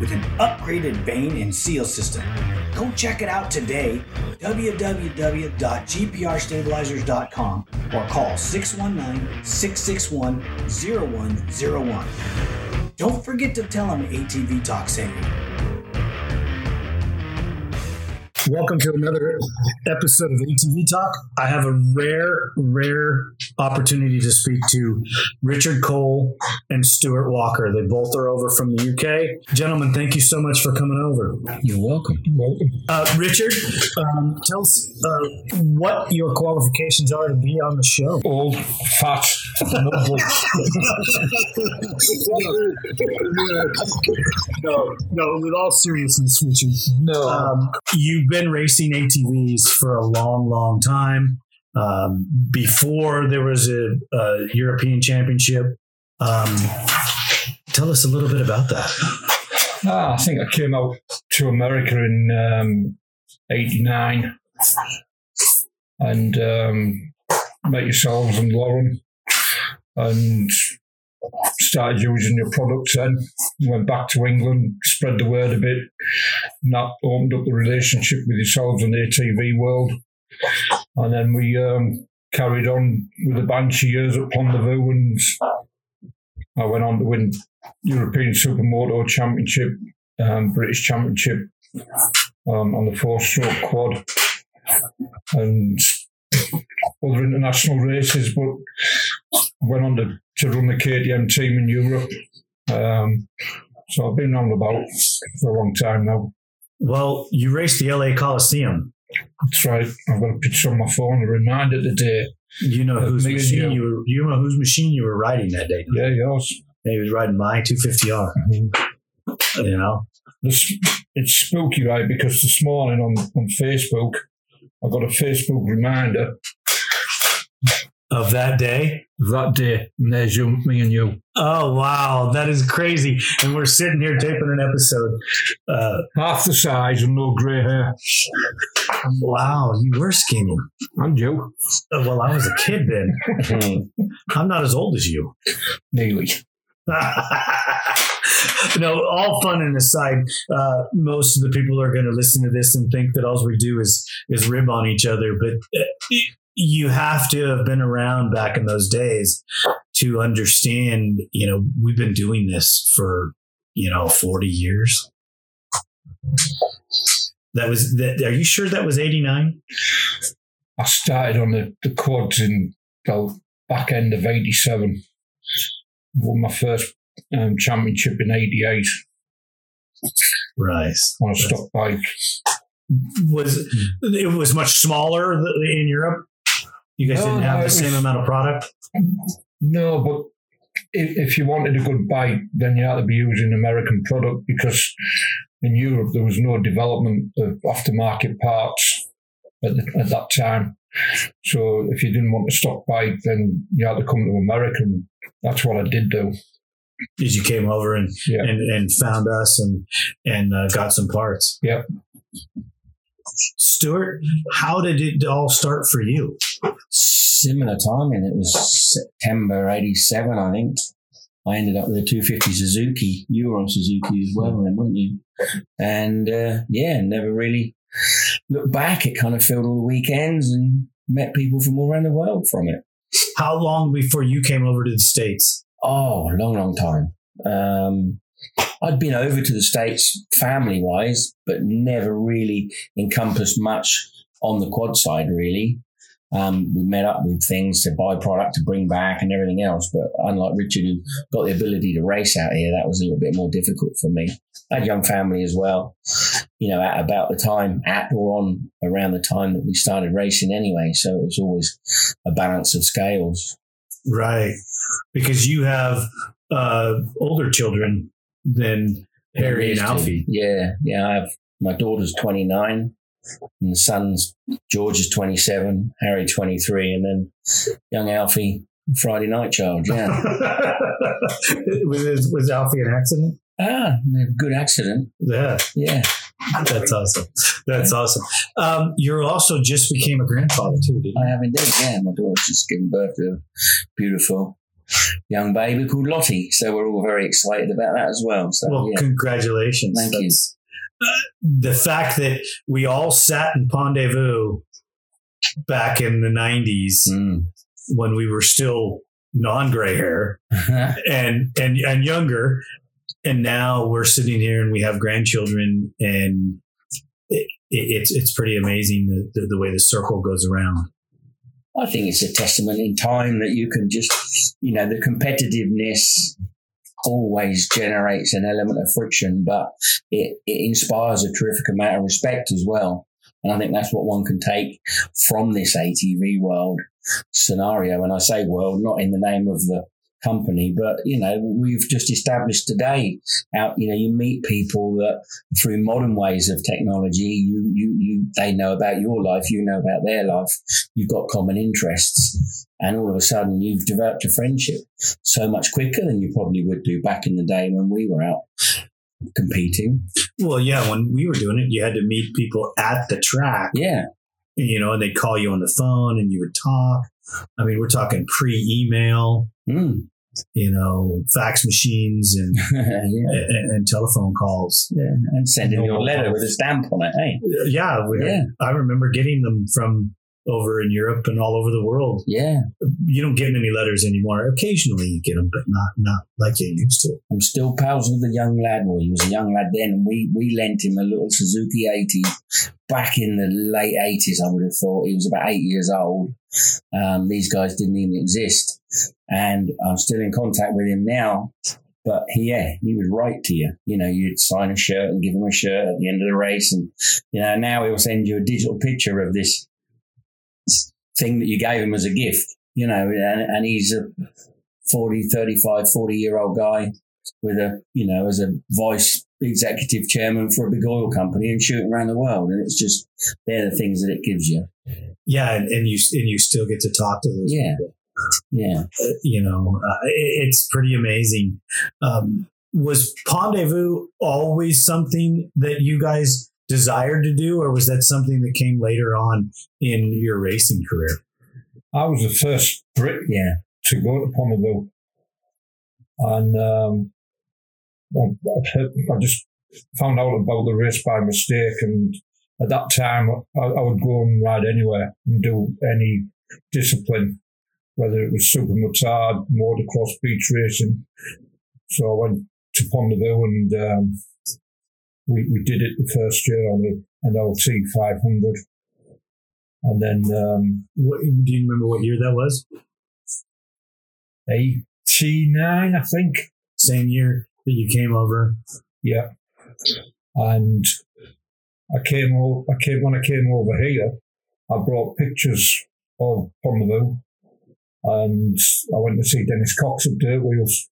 with an upgraded vane and seal system. Go check it out today, www.gprstabilizers.com or call 619 661 0101. Don't forget to tell them ATV Talk sent you. Welcome to another episode of ATV Talk. I have a rare, rare opportunity to speak to Richard Cole and Stuart Walker. They both are over from the UK. Gentlemen, thank you so much for coming over. You're welcome. Uh, Richard, um, tell us uh, what your qualifications are to be on the show. Old, fat, no no, with all seriousness, Richard. No. Um, you've been racing ATVs for a long, long time. Um, before there was a, a European Championship. Um, tell us a little bit about that. Ah, I think I came out to America in um, 89 and um, met yourselves and Lauren and started using your products then. Went back to England, spread the word a bit, and that opened up the relationship with yourselves and the ATV world. And then we um, carried on with a bunch of years at Pont de Vaux and I went on to win European Supermoto Championship, um, British Championship um, on the four stroke quad, and other international races. But went on to, to run the KTM team in Europe. Um, so I've been on the boat for a long time now. Well, you raced the LA Coliseum. That's right. I've got a picture on my phone to remind it today. You know whose machine you. you were. You know whose machine you were riding that day. Yeah, yours. And he was riding my 250R. You know, This, it's spooky, right? Because this morning on, on Facebook, I got a Facebook reminder of that day. that day, and there's you, me and you. Oh wow, that is crazy! And we're sitting here taping an episode. Uh, Half the size and no grey hair. wow, you were skinny. And you. Uh, Well, I was a kid then. I'm not as old as you. Nearly. no, all fun and aside, uh, most of the people are going to listen to this and think that all we do is is rib on each other. But uh, you have to have been around back in those days to understand. You know, we've been doing this for you know forty years. That was that. Are you sure that was eighty nine? I started on the, the quads in the back end of 87. Won my first um, championship in 88 Right. on a stock bike. Was it was much smaller in Europe? You guys No, didn't have it the was- same amount of product. No, but if, if you wanted a good bike, then you had to be using American product because in Europe there was no development of aftermarket parts at, the, at that time. So if you didn't want a stock bike, then you had to come to America. And that's what I did do. As you came over and Yeah. and, and found us and and uh, got some parts. Yep. Stuart, how did it all start for you? similar timing. It was September '87, I think. I ended up with a 250 Suzuki. You were on Suzuki as well, then, weren't you? And uh, yeah, never really looked back. It kind of filled all the weekends and met people from all around the world from it. How long before you came over to the States? Oh, long, long time. Um, I'd been over to the States family wise, but never really encompassed much on the quad side, really. Um, we met up with things to buy product to bring back and everything else. But unlike Richard, who got the ability to race out here, that was a little bit more difficult for me. I had young family as well, you know, at about the time, at or on around the time that we started racing anyway. So it was always a balance of scales. Right. Because you have uh, older children than Harry and Alfie. Yeah. Yeah. I have my daughter's 29 and the son's George is 27, Harry 23, and then young Alfie, Friday night child. Yeah. was, was Alfie an accident? Ah, good accident. Yeah. Yeah. That's awesome. That's awesome. Um, you also just became a grandfather too, didn't you? I have indeed. Yeah, my daughter's just given birth to a beautiful young baby called Lottie. So we're all very excited about that as well. So, well, yeah. congratulations. Thank you. That's- The fact that we all sat in Pont de Vaux back in the 90s Mm. when we were still non-gray hair and and and younger and now we're sitting here and we have grandchildren and it, it, it's it's pretty amazing the, the, the way the circle goes around I think it's a testament in time that you can just, you know, the competitiveness always generates an element of friction, but it, it inspires a terrific amount of respect as well. And I think that's what one can take from this ATV world scenario. And I say world, not in the name of the company, but you know, we've just established today out, you know, you meet people that through modern ways of technology, you, you, you, they know about your life, you know about their life, you've got common interests. And all of a sudden you've developed a friendship so much quicker than you probably would do back in the day when we were out competing. well yeah when we were doing it you had to meet people at the track Yeah. you know and they'd call you on the phone and you would talk i mean we're talking pre-email Mm. You know fax machines and yeah. and, and telephone calls yeah. And sending your letter with a stamp on it, hey? yeah, we- Yeah. i remember getting them from over in europe and all over the world Yeah. you don't get many letters anymore. Occasionally you get them, but not not like you used to. I'm still pals with the young lad. Well, he was a young lad then, and we, we lent him a little Suzuki 80 back in the late 80s, I would have thought. He was about eight years old. Um, these guys didn't even exist. And I'm still in contact with him now. But he, yeah, he would write to you. You know, you'd sign a shirt and give him a shirt at the end of the race. And, you know, now he'll send you a digital picture of this thing that you gave him as a gift, you know, and, and he's a 40, 35, 40 year old guy with a, you know, as a vice executive chairman for a big oil company and shooting around the world. And it's just, they're the things that it gives you. Yeah, and, and you and you still get to talk to those Yeah. people. Yeah. Uh, you know, uh, it, it's pretty amazing. Um, was Pont de Vaux always something that you guys desired to do, or was that something that came later on in your racing career? I was the first Brit Yeah. to go to Ponneville. And um, I, just found out about the race by mistake. And at that time, I, I would go and ride anywhere and do any discipline, whether it was super motard, motocross, beach racing. So I went to Pondeville and um, we, we did it the first year on a, an LT 500. And then um, What, do you remember what year that was? 89, I think. Same year that you came over. Yeah. And I came over, I came, when I came over here, I brought pictures of Pondeville and I went to see Dennis Cox at Dirt Wheels.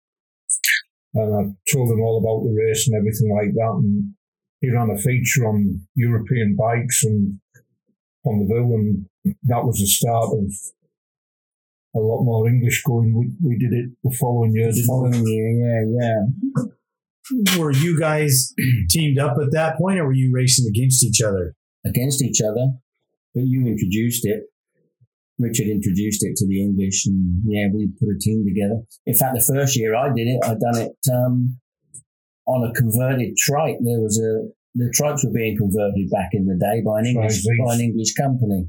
And I told him all about the race and everything like that. And he ran a feature on European bikes and on the Pondeville. And that was the start of a lot more English going. We, we did it the following year, didn't we? Following year, yeah, yeah. Were you guys teamed up at that point, or were you racing against each other? Against each other. But you introduced it. Richard introduced it to the English, and yeah, we put a team together. In fact, the first year I did it, I'd done it um, on a converted trike. There was a the trikes were being converted back in the day by an English by an English company.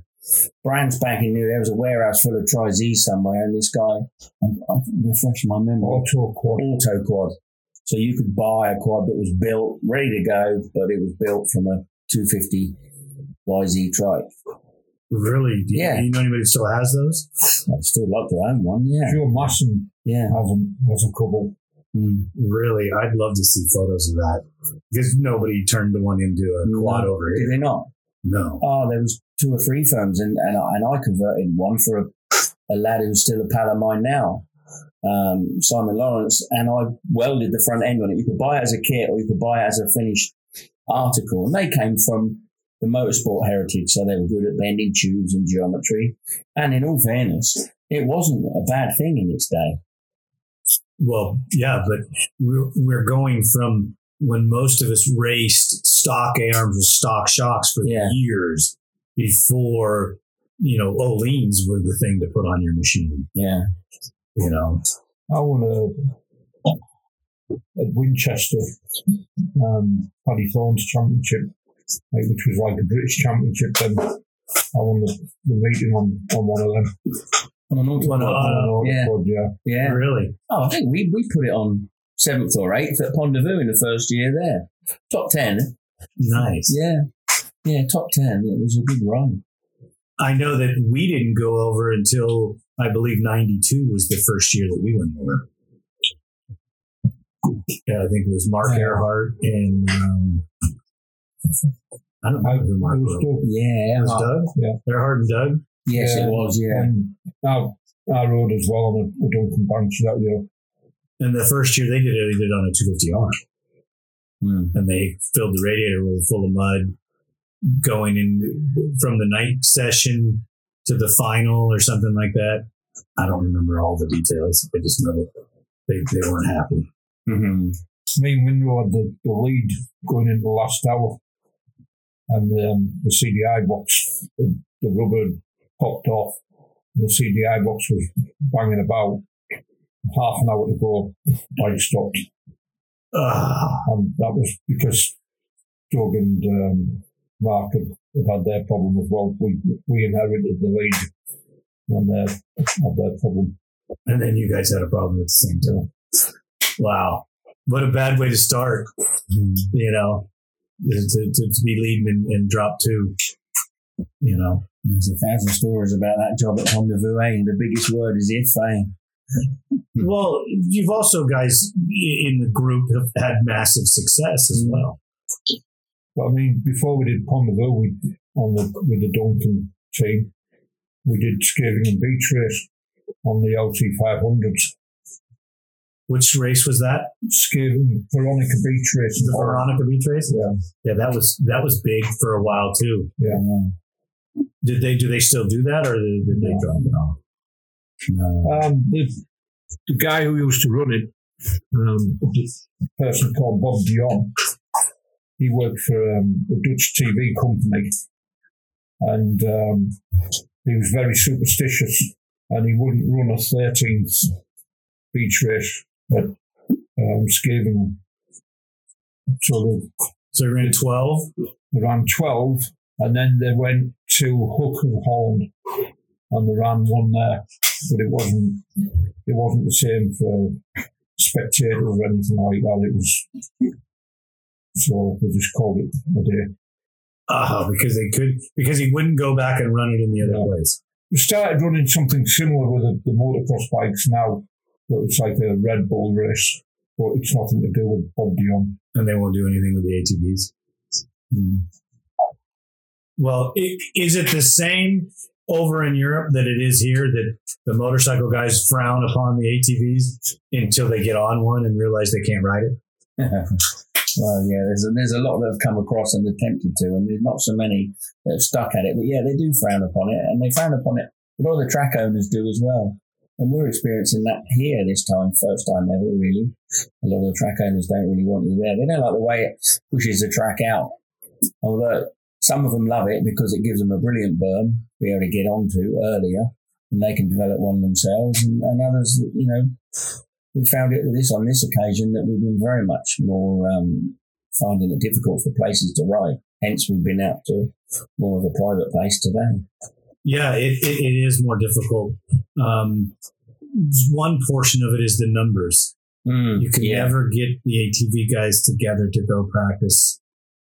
Brands back in there, there was a warehouse full of Tri Z somewhere, and this guy, I'm, I'm refreshing my memory, Auto quad. auto quad. So you could buy a quad that was built, ready to go, but it was built from a 250 YZ trike. Really? Do you, Yeah. do you know anybody who still has those? I'd still love to own one, yeah. Joe Masson Yeah. has a, has a couple. Mm. Really? I'd love to see photos of that because nobody turned the one into a quad No. over Did they not? No. Oh, there was two or three firms, and and I, and I converted one for a, a lad who's still a pal of mine now, um, Simon Lawrence, and I welded the front end on it. You could buy it as a kit, or you could buy it as a finished article, and they came from the motorsport heritage, so they were good at bending tubes and geometry. And in all fairness, it wasn't a bad thing in its day. Well, yeah, but we're we're going from when most of us raced stock arms with stock shocks for Yeah. years before you know Öhlins were the thing to put on your machine. Yeah, You know, I won a at Winchester um, Paddy Thorns Championship, which was like a British Championship. Then I won the, the meeting on, on one of them. On an auto Well, quad. uh, On an yeah. autoquad, yeah. yeah. really. Oh, I think we, we put it on seventh or eighth at Pont de Vaux in the first year there. Top ten. Nice. Yeah. Yeah, top ten. It was a good run. I know that we didn't go over until I believe '92 was the first year that we went over. Yeah, I think it was Mark Yeah. Earhart and um, I don't know who Mark was was. Doug. Yeah. It was Doug. Yeah. Earhart and Doug. Yes, Yeah. it was. Yeah. And I, I rode as well on a, a Duncan Banks that year. And the first year they did it, they did it on a 250R. Hmm. and they filled the radiator room full of mud going in from the night session to the final or something like that. I don't remember all the details. I just know that they, they weren't happy. hmm Me and Winrow had the, the lead going into the last hour. And um, the CDI box, the, the rubber popped off. The CDI box was banging about. Half an hour to go, bike stopped. Ah, And that was because Doug and um, Mark had, had had their problem as well. We, we inherited the lead when they had their problem. and then you guys had a problem at the same time. Wow. What a bad way to start, you know, to, to, to be leading and, and drop two, you know. There's a thousand stories about that job at Pont de Vaux. eh? The biggest word is if, eh? Well, you've also guys in the group have had massive success as well. But I mean, before we did Pondaville, we on the with the Duncan team, we did Skaving and Beach Race on the LT 500s. Which race was that? Skaving Veronica Beach Race. The Veronica Beach race? Yeah. Yeah, that was that was big for a while too. Yeah. Did they do they still do that or did, did they drop it off? Um, the, the guy who used to run it, um, a person called Bob Dion, he worked for um, a Dutch TV company, and um, he was very superstitious, and he wouldn't run a 13th beach race at um, Skaving. So they, So you ran twelve? they ran 12, and then they went to Hook and Holland, and they ran one there, but it wasn't it wasn't the same for spectators or anything like that. It was so they just called it a day. Oh, because they could because he wouldn't go back and run it in the other Yeah. place. We started running something similar with the, the motocross bikes now, but it's like a Red Bull race, but it's nothing to do with Bob Dion. And they won't do anything with the ATVs. Hmm. Well, is it the same over in Europe that it is here that the motorcycle guys frown upon the ATVs until they get on one and realize they can't ride it? well, yeah, there's a, there's a lot that have come across and attempted to, and there's not so many that have stuck at it. But yeah, they do frown upon it, and they frown upon it. A lot of the track owners do as well. And we're experiencing that here this time, first time ever, really. A lot of the track owners don't really want you there. They don't like the way it pushes the track out. Although some of them love it because it gives them a brilliant berm to be able to get onto earlier and they can develop one themselves. And, and others, you know, we found it this on this occasion that we've been very much more um, finding it difficult for places to ride. Hence, we've been out to more of a private place today. Yeah, it, it, it is more difficult. Um, one portion of it is the numbers. Mm, You can yeah. never get the ATV guys together to go practice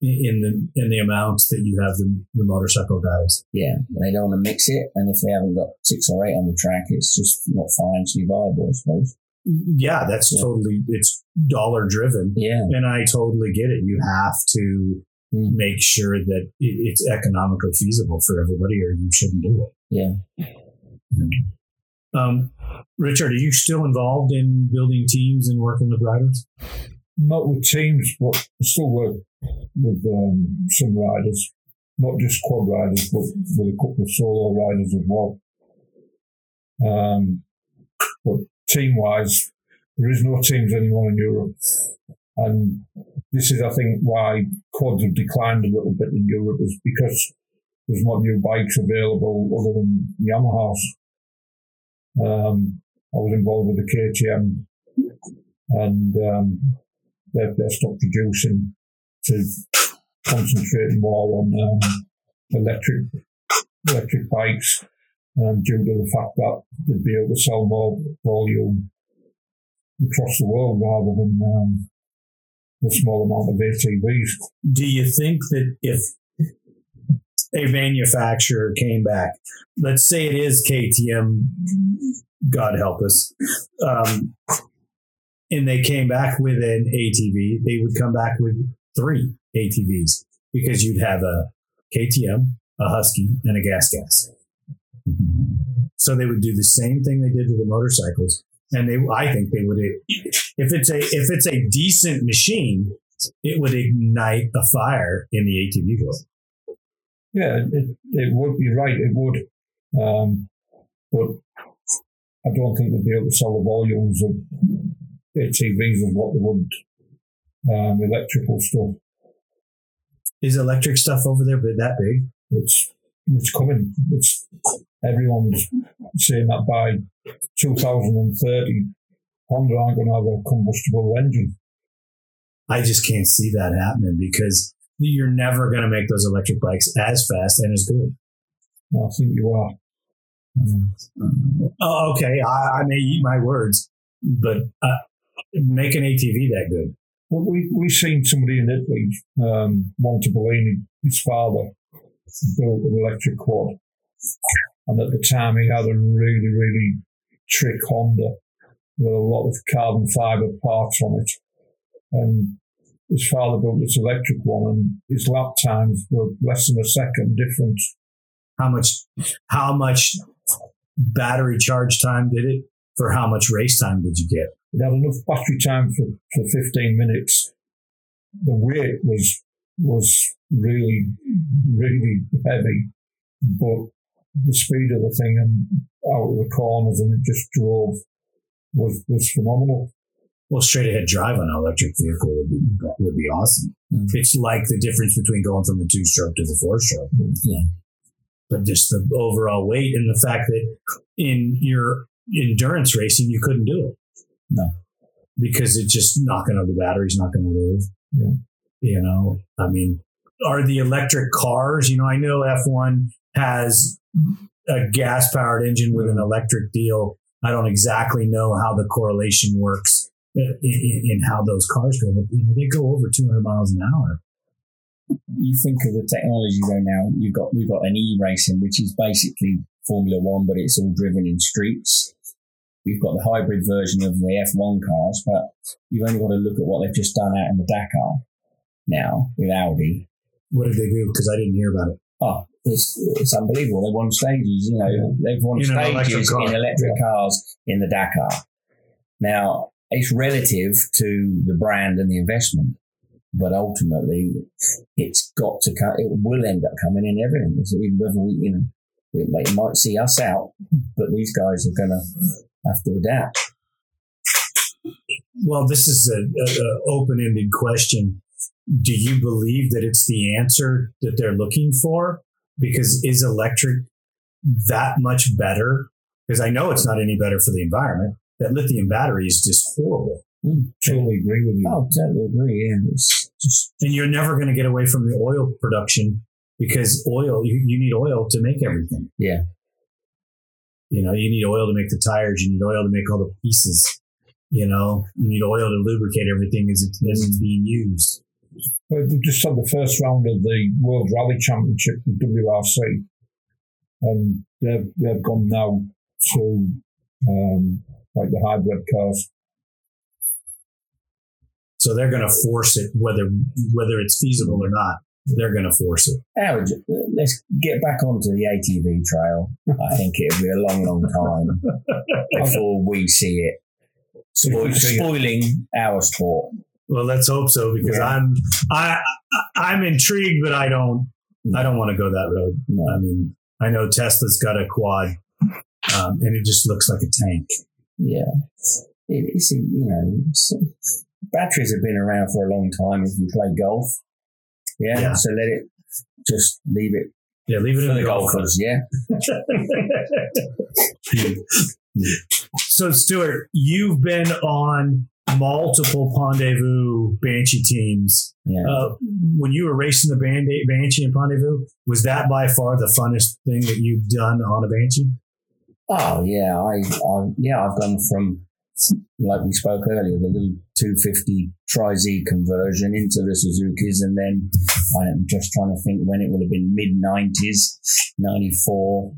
in the in the amounts that you have the, the motorcycle guys. Yeah, they don't want to mix it, and if they haven't got six or eight on the track, it's just not financially viable, I suppose. Yeah, that's Yeah. totally it's dollar driven, Yeah, and I totally get it. You have to Mm. make sure that it, it's economically feasible for everybody, or you shouldn't do it. yeah. Um, Richard, are you still involved in building teams and working with riders? Not with teams, but still work with um, some riders, not just quad riders, but with a couple of solo riders as well. Um, but team wise, there is no teams anymore in Europe. And this is, I think, why quads have declined a little bit in Europe is because there's not new bikes available other than Yamahas. Um, I was involved with the KTM and um, they've, they've stopped producing to concentrate more on um, electric electric bikes um, due to the fact that they'd be able to sell more volume across the world rather than um, the small amount of ATVs. Do you think that if a manufacturer came back, let's say it is KTM, God help us, um, and they came back with an ATV, they would come back with three ATVs because you'd have a KTM, a Husky, and a Gas Gas. So they would do the same thing they did to the motorcycles, and they, I think they would, if it's a if it's a decent machine, it would ignite a fire in the ATV world. Yeah, it, it would. You're right. It would. Um, but I don't think they'd be able to sell the volumes of ATVs as what they would um, electrical stuff. Is electric stuff over there that big? It's it's coming. It's everyone's saying that by 2030, Honda aren't going to have a combustible engine. I just can't see that happening because you're never going to make those electric bikes as fast and as good. I think you are. Oh, okay. I, I may eat my words, but uh, make an ATV that good. Well, we we seen somebody in Italy, um, Montebellini, his father built an electric quad, and at the time he had a really really trick Honda with a lot of carbon fiber parts on it, and his father built this electric one, and his lap times were less than a second difference. How much? How much battery charge time did it? For how much race time did you get? It had enough battery time for, for 15 minutes. The weight was was really, really heavy, but the speed of the thing and out of the corners and it just drove was, was phenomenal. Well, straight ahead drive on an electric vehicle would be would be awesome. Mm-hmm. It's like the difference between going from the two stroke to the four stroke. Yeah. But just the overall weight and the fact that in your endurance racing you couldn't do it. No. Because it's just not gonna the battery's not gonna live. Yeah. You know, I mean, are the electric cars, you know, I know F one has a gas powered engine with an electric deal. I don't exactly know how the correlation works uh, in, in, in how those cars go, but you know, they go over 200 miles an hour. you think of the technology though now you've got we've got an e-racing which is basically formula one but it's all driven in streets we've got the hybrid version of the f1 cars but you've only got to look at what they've just done out in the dakar now with audi. What did they do? Because I didn't hear about it. oh it's, it's unbelievable. They won stages you know. They've won In an electric stages in electric cars in the dakar. Now it's relative to the brand and the investment but ultimately it's got to come, it will end up coming in everything. So whether we, you know, it might see us out, but these guys are going to have to adapt. Well, this is a, a, a open-ended question. do you believe that it's the answer that they're looking for? Because is electric that much better? Because I know it's not any better for the environment. That lithium battery is just horrible. Mm, totally agree with you. Oh, totally agree. Yeah, just And you're never going to get away from the oil production because oil, you, you need oil to make everything. Yeah. You know, you need oil to make the tires, you need oil to make all the pieces. You know, you need oil to lubricate everything as it's, as it's being used. Well, we just had the first round of the World Rally Championship in WRC, and they've they've gone now to um, like the hybrid cars. So they're going to force it, whether whether it's feasible or not. They're going to force it. Howard, let's get back onto the ATV trail. I think it'll be a long, long time before we see it spoil, spoiling our sport. Well, let's hope so because Yeah. I'm I I- I'm intrigued, but I don't I don't want to go that road. No. I mean, I know Tesla's got a quad, um, and it just looks like a tank. Yeah, it, it's you know batteries have been around for a long time. If you play golf, yeah, Yeah. so let it just leave it Yeah, leave it for in the the golf golfers. Yeah, so, Stuart, you've been on multiple Pont de Vaux Banshee teams. yeah. Uh, when you were racing the Band- Banshee in Pont de Vaux, was that by far the funnest thing that you've done on a Banshee? Oh yeah, I, I yeah I've gone from like we spoke earlier, the little 250 Tri Z conversion into the Suzuki's, and then I'm just trying to think when it would have been mid 90s, 94,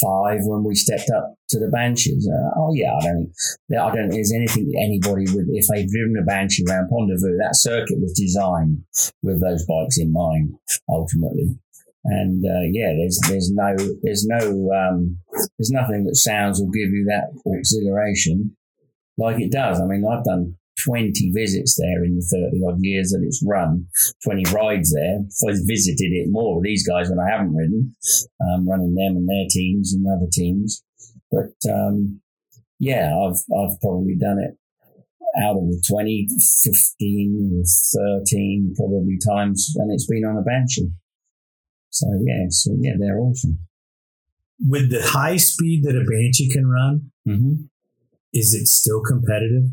five when we stepped up to the Banshees. Uh, oh yeah, I don't, I don't. There's anything anybody would if they've driven a Banshee around Pont de Vaux, that circuit was designed with those bikes in mind ultimately. And uh, yeah, there's there's no there's no um, there's nothing that sounds will give you that exhilaration like it does. I mean, I've done 20 visits there in the 30 odd years that it's run, 20 rides there. I've visited it more with these guys when I haven't ridden, um, running them and their teams and other teams. But um, yeah, I've I've probably done it out of the 20, 15, 13 probably times, and it's been on a Banshee. So yeah, so yeah, they're awesome. With the high speed that a Banshee can run, Mm-hmm. Is it still competitive?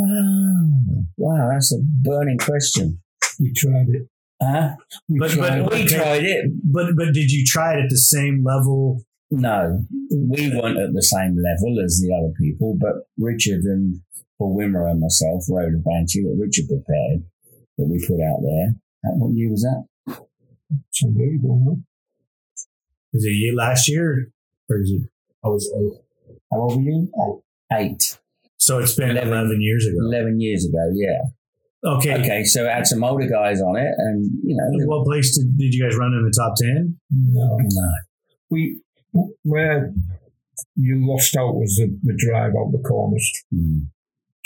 Oh, wow, that's a burning question. We tried it. Huh? We But- but- tried it. We tried it. But but did you try it at the same level? No, we weren't at the same level as the other people, but Richard and Paul Wimmer and myself rode a Banshee that Richard prepared that we put out there. Uh, What year was that? So there you go. Is it year last year or is it? I was How old were you? Oh, eight. so it's been Eleven. eleven, years ago. 11 years ago, yeah. Okay. Okay, so it had some older guys on it, and, you know, What place did, did you guys run in the top ten? No. no. We where you lost out was the, the drive out the corners. Hmm.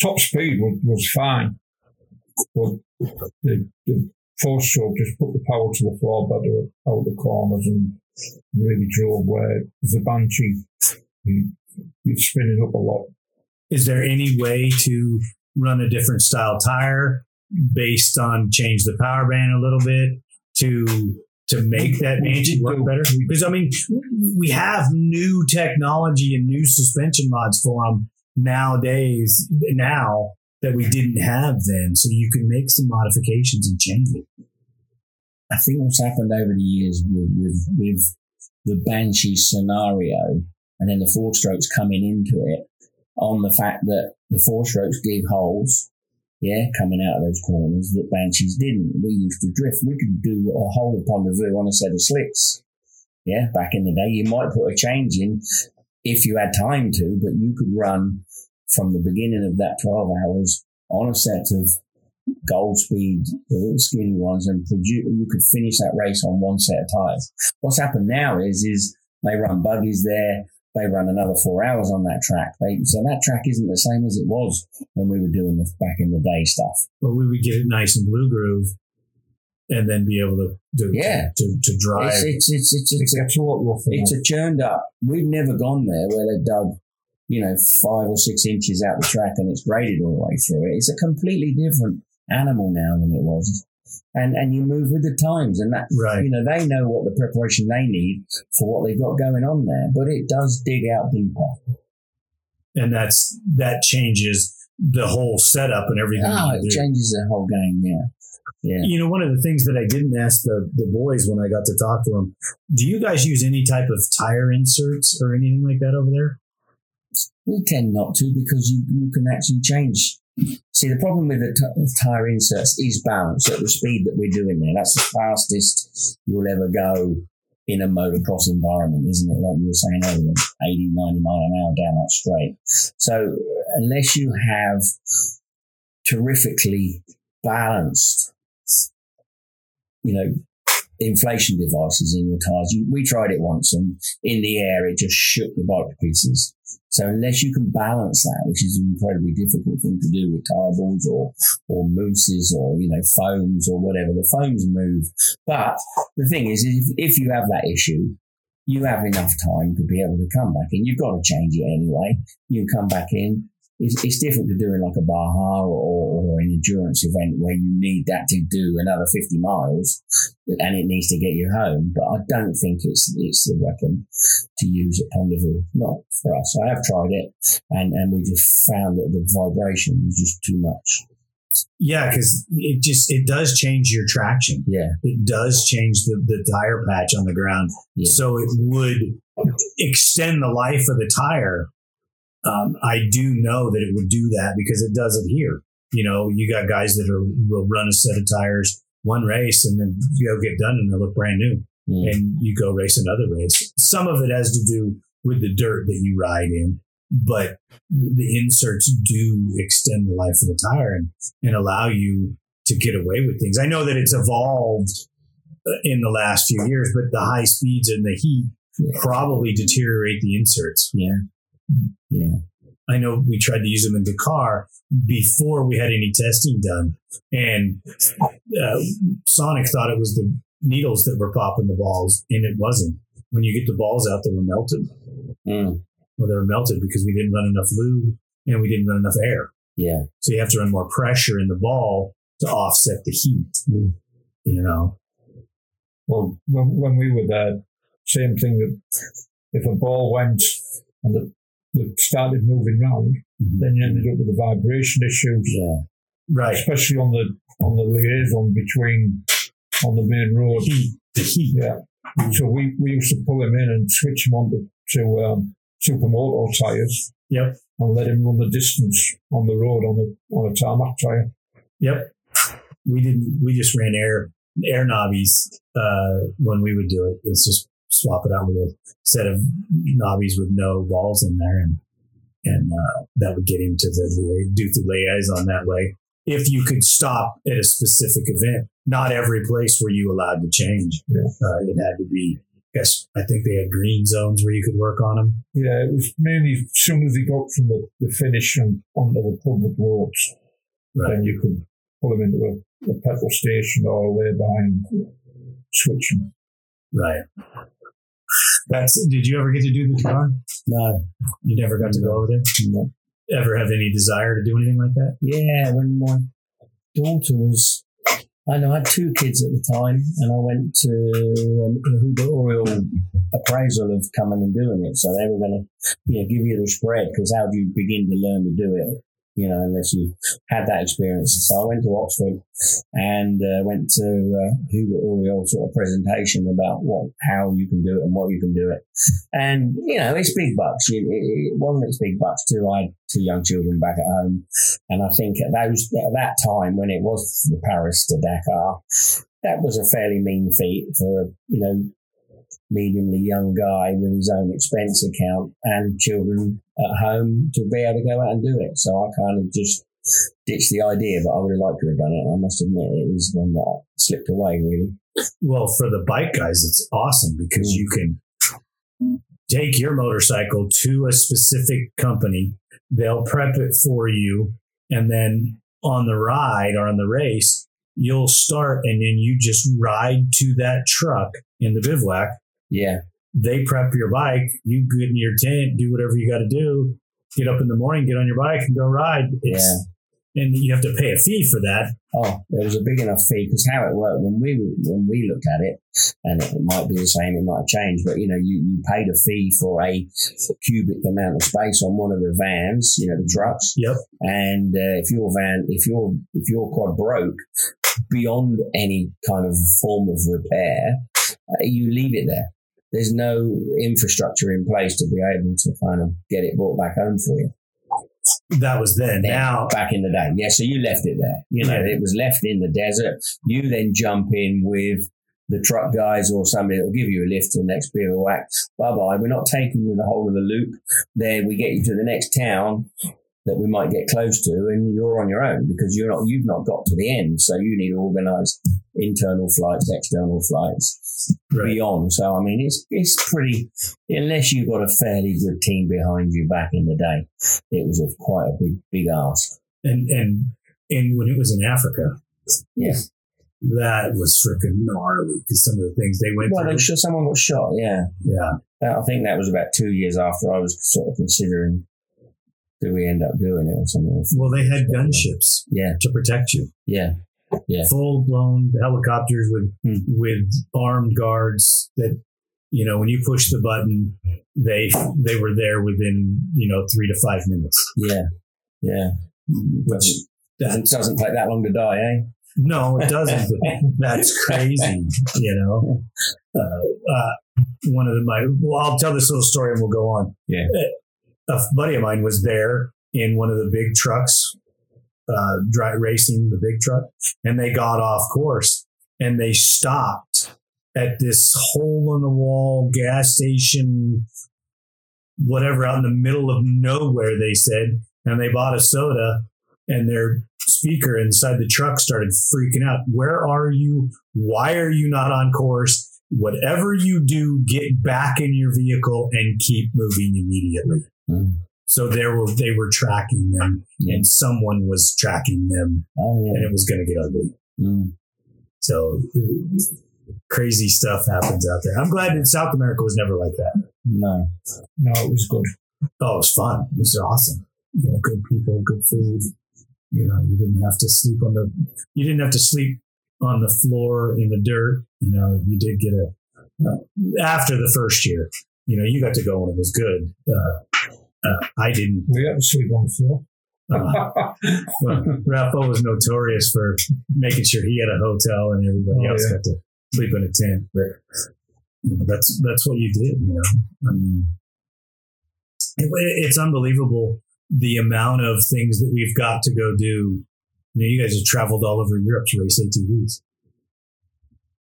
Top speed was, was fine, but the, the four stroke just put the power to the floor better out the corners and really drove where the Banshee you, you're spinning up a lot. Is there any way to run a different style tire based on change the power band a little bit to to make that We Banshee work better? Because I mean, we have new technology and new suspension mods for them nowadays now that we didn't have then. So you can make some modifications and change it. I think what's happened over the years with, with, with the Banshee scenario and then the four strokes coming into it on the fact that the four strokes dig holes, yeah, coming out of those corners that Banshees didn't. We used to drift. We could do a hole upon the view on a set of slicks. Yeah, back in the day, you might put a change in if you had time to, but you could run from the beginning of that 12 hours on a set of Goldspeed, the little skinny ones, and produce, you could finish that race on one set of tires. What's happened now is, is they run buggies there. They run another four hours on that track. They, so that track isn't the same as it was when we were doing the back in the day stuff. But we would get it nice and blue groove and then be able to to, Yeah. to, to drive. It's, it's, it's, it's, It it's, a, gets a lot rougher. it's a churned up. We've never gone there where they've dug, you know, five or six inches out the track and it's graded all the way through it. It's a completely different animal now than it was. And and you move with the times, and that Right. you know they know what the preparation they need for what they've got going on there. But it does dig out deeper. And that's that changes the whole setup and everything. Oh, it do. changes the whole game. Yeah, yeah. You know, one of the things that I didn't ask the, the boys when I got to talk to them, do you guys use any type of tire inserts or anything like that over there? We tend not to because you, you can actually change. See, the problem with the t- tire inserts is balance at the speed that we're doing there. That's the fastest you'll ever go in a motocross environment, isn't it? Like you were saying earlier, 80, 90 mile an hour down that straight. So unless you have terrifically balanced, you know, inflation devices in your tires, you, we tried it once and in the air it just shook the bike to pieces. So unless you can balance that, which is an incredibly difficult thing to do with balls or or mousses or you know foams or whatever, the foams move. But the thing is, if, if you have that issue, you have enough time to be able to come back in. You've got to change it anyway. You come back in. It's, it's different to doing like a Baja or, or an endurance event where you need that to do another 50 miles and it needs to get you home. But I don't think it's it's the weapon to use at Ponderville. Not for us. I have tried it and, and we just found that the vibration was just too much. Yeah, because it just it does change your traction. Yeah. It does change the, the tire patch on the ground. Yeah. So it would extend the life of the tire. Um, I do know that it would do that because it does it here. You know, you got guys that are will run a set of tires one race and then you go get done and they look brand new. Mm. and you go race another race. Some of it has to do with the dirt that you ride in, but the inserts do extend the life of the tire and, and allow you to get away with things. I know that it's evolved uh, in the last few years, but the high speeds and the heat Yeah. probably deteriorate the inserts. Yeah. Yeah. I know we tried to use them in Dakar before we had any testing done, and uh, Sonic thought it was the needles that were popping the balls, and it wasn't. When you get the balls out, they were melted. Mm. Well, they were melted because we didn't run enough lube and we didn't run enough air. Yeah. So you have to run more pressure in the ball to offset the heat. Mm. You know, Well, when, when we were there, same thing that if a ball went and it, it started moving round, then you ended up with the vibration issues, Yeah. right? especially on the on the liaison between on the main road. Heat, the heat. Yeah. So we, we used to pull him in and switch him on to, to um, supermoto tires Yep, and let him run the distance on the road on the on a tarmac tire. yep. We didn't. We just ran air air knobbies uh, when we would do it. It's just swap it out with a set of knobbies with no balls in there, and and uh, that would get into the do the liaison that way. If you could stop at a specific event, not every place were you allowed to change. Yeah. Uh, it had to be. I guess I think they had green zones where you could work on them. Yeah, it was mainly as soon as he got from the, the finish and onto the public roads, then you could pull him into a, a petrol station or way behind, switch him. Right. That's. Did you ever get to do the Dakar? No. You never got to go over there. no. Ever have any desire to do anything like that? Yeah, when my daughter was, I know I had two kids at the time, and I went to um, a Hubert appraisal of coming and doing it. So they were going to, you know, give you the spread because how do you begin to learn to do it? You know, unless you had that experience. So I went to Oxford and uh, went to uh, Hubert Auriol sort of presentation about what, how you can do it and what you can do it. And you know, it's big bucks. It, it, one, it's big bucks. Two, I had two young children back at home. And I think at those at that time when it was the Paris to Dakar, that was a fairly mean feat for you know mediumly young guy with his own expense account and children at home to be able to go out and do it. So I kind of just ditched the idea, but I would have liked to have done it. I must admit it was one that slipped away really. Well, for the bike guys, it's awesome because mm. you can take your motorcycle to a specific company. They'll prep it for you. And then on the ride or on the race, you'll start and then you just ride to that truck in the bivouac. Yeah, They prep your bike. You get in your tent, do whatever you got to do. Get up in the morning, get on your bike and go ride. It's, and you have to pay a fee for that. Oh, there was a big enough fee because how it worked when we when we looked at it, and it might be the same, it might have changed, but you know, you, you paid a fee for a cubic amount of space on one of the vans, you know, the trucks. Yep. And uh, if your van, if your if your quad broke beyond any kind of form of repair, uh, you leave it there. There's no infrastructure in place to be able to kind of get it brought back home for you. That was then. Then, Now, back in the day. Yeah, so you left it there. You know, it was left in the desert. You then jump in with the truck guys or somebody that will give you a lift to the next bivouac. Bye bye. We're not taking you the whole of the loop. There, we get you to the next town that we might get close to, and you're on your own because you're not. You've not got to the end, so you need organised internal flights, external flights right. beyond. So I mean, it's it's pretty. Unless you've got a fairly good team behind you back in the day, it was a quite a big big ask. and and and when it was in Africa, Yeah. that was freaking gnarly because some of the things they went Well, through. I'm sure someone got shot. Yeah, yeah, I think that was about two years after I was sort of considering. Do we end up doing it or something? well, they had gunships Yeah, to protect you, yeah, Yeah. full blown helicopters with Hmm. with armed guards that. You know, when you push the button, they they were there within you know three to five minutes. yeah, yeah. Which Doesn't, doesn't take that long to die, eh? No, it doesn't. That's crazy. You know, uh, uh, one of the my well, I'll tell this little story and we'll go on. Yeah. a buddy of mine was there in one of the big trucks, uh, dry racing the big truck, and they got off course and they stopped at this hole in the wall gas station, whatever, out in the middle of nowhere. They said, and they bought a soda, and their speaker inside the truck started freaking out. Where are you? Why are you not on course? Whatever you do, get back in your vehicle and keep moving immediately. Mm. So there were they were tracking them, Yeah. and someone was tracking them, Oh and it was going to get ugly. Mm. So crazy stuff happens out there. I'm glad that South America was never like that. No. No, it was good. Oh, it was fun. It was awesome. You know, good people, good food. You know, you didn't have to sleep on the you didn't have to sleep on the floor in the dirt. You know, you did get a uh, after the first year. You know, you got to go when it was good. Uh, uh, I didn't. We had to sleep on the floor. Uh, well, Rafa was notorious for making sure he had a hotel and everybody Oh, else yeah. got to sleep in a tent. But you know, that's that's what you did. You know, I mean, it, it's unbelievable the amount of things that we've got to go do. You know, you guys have traveled all over Europe to race ATVs.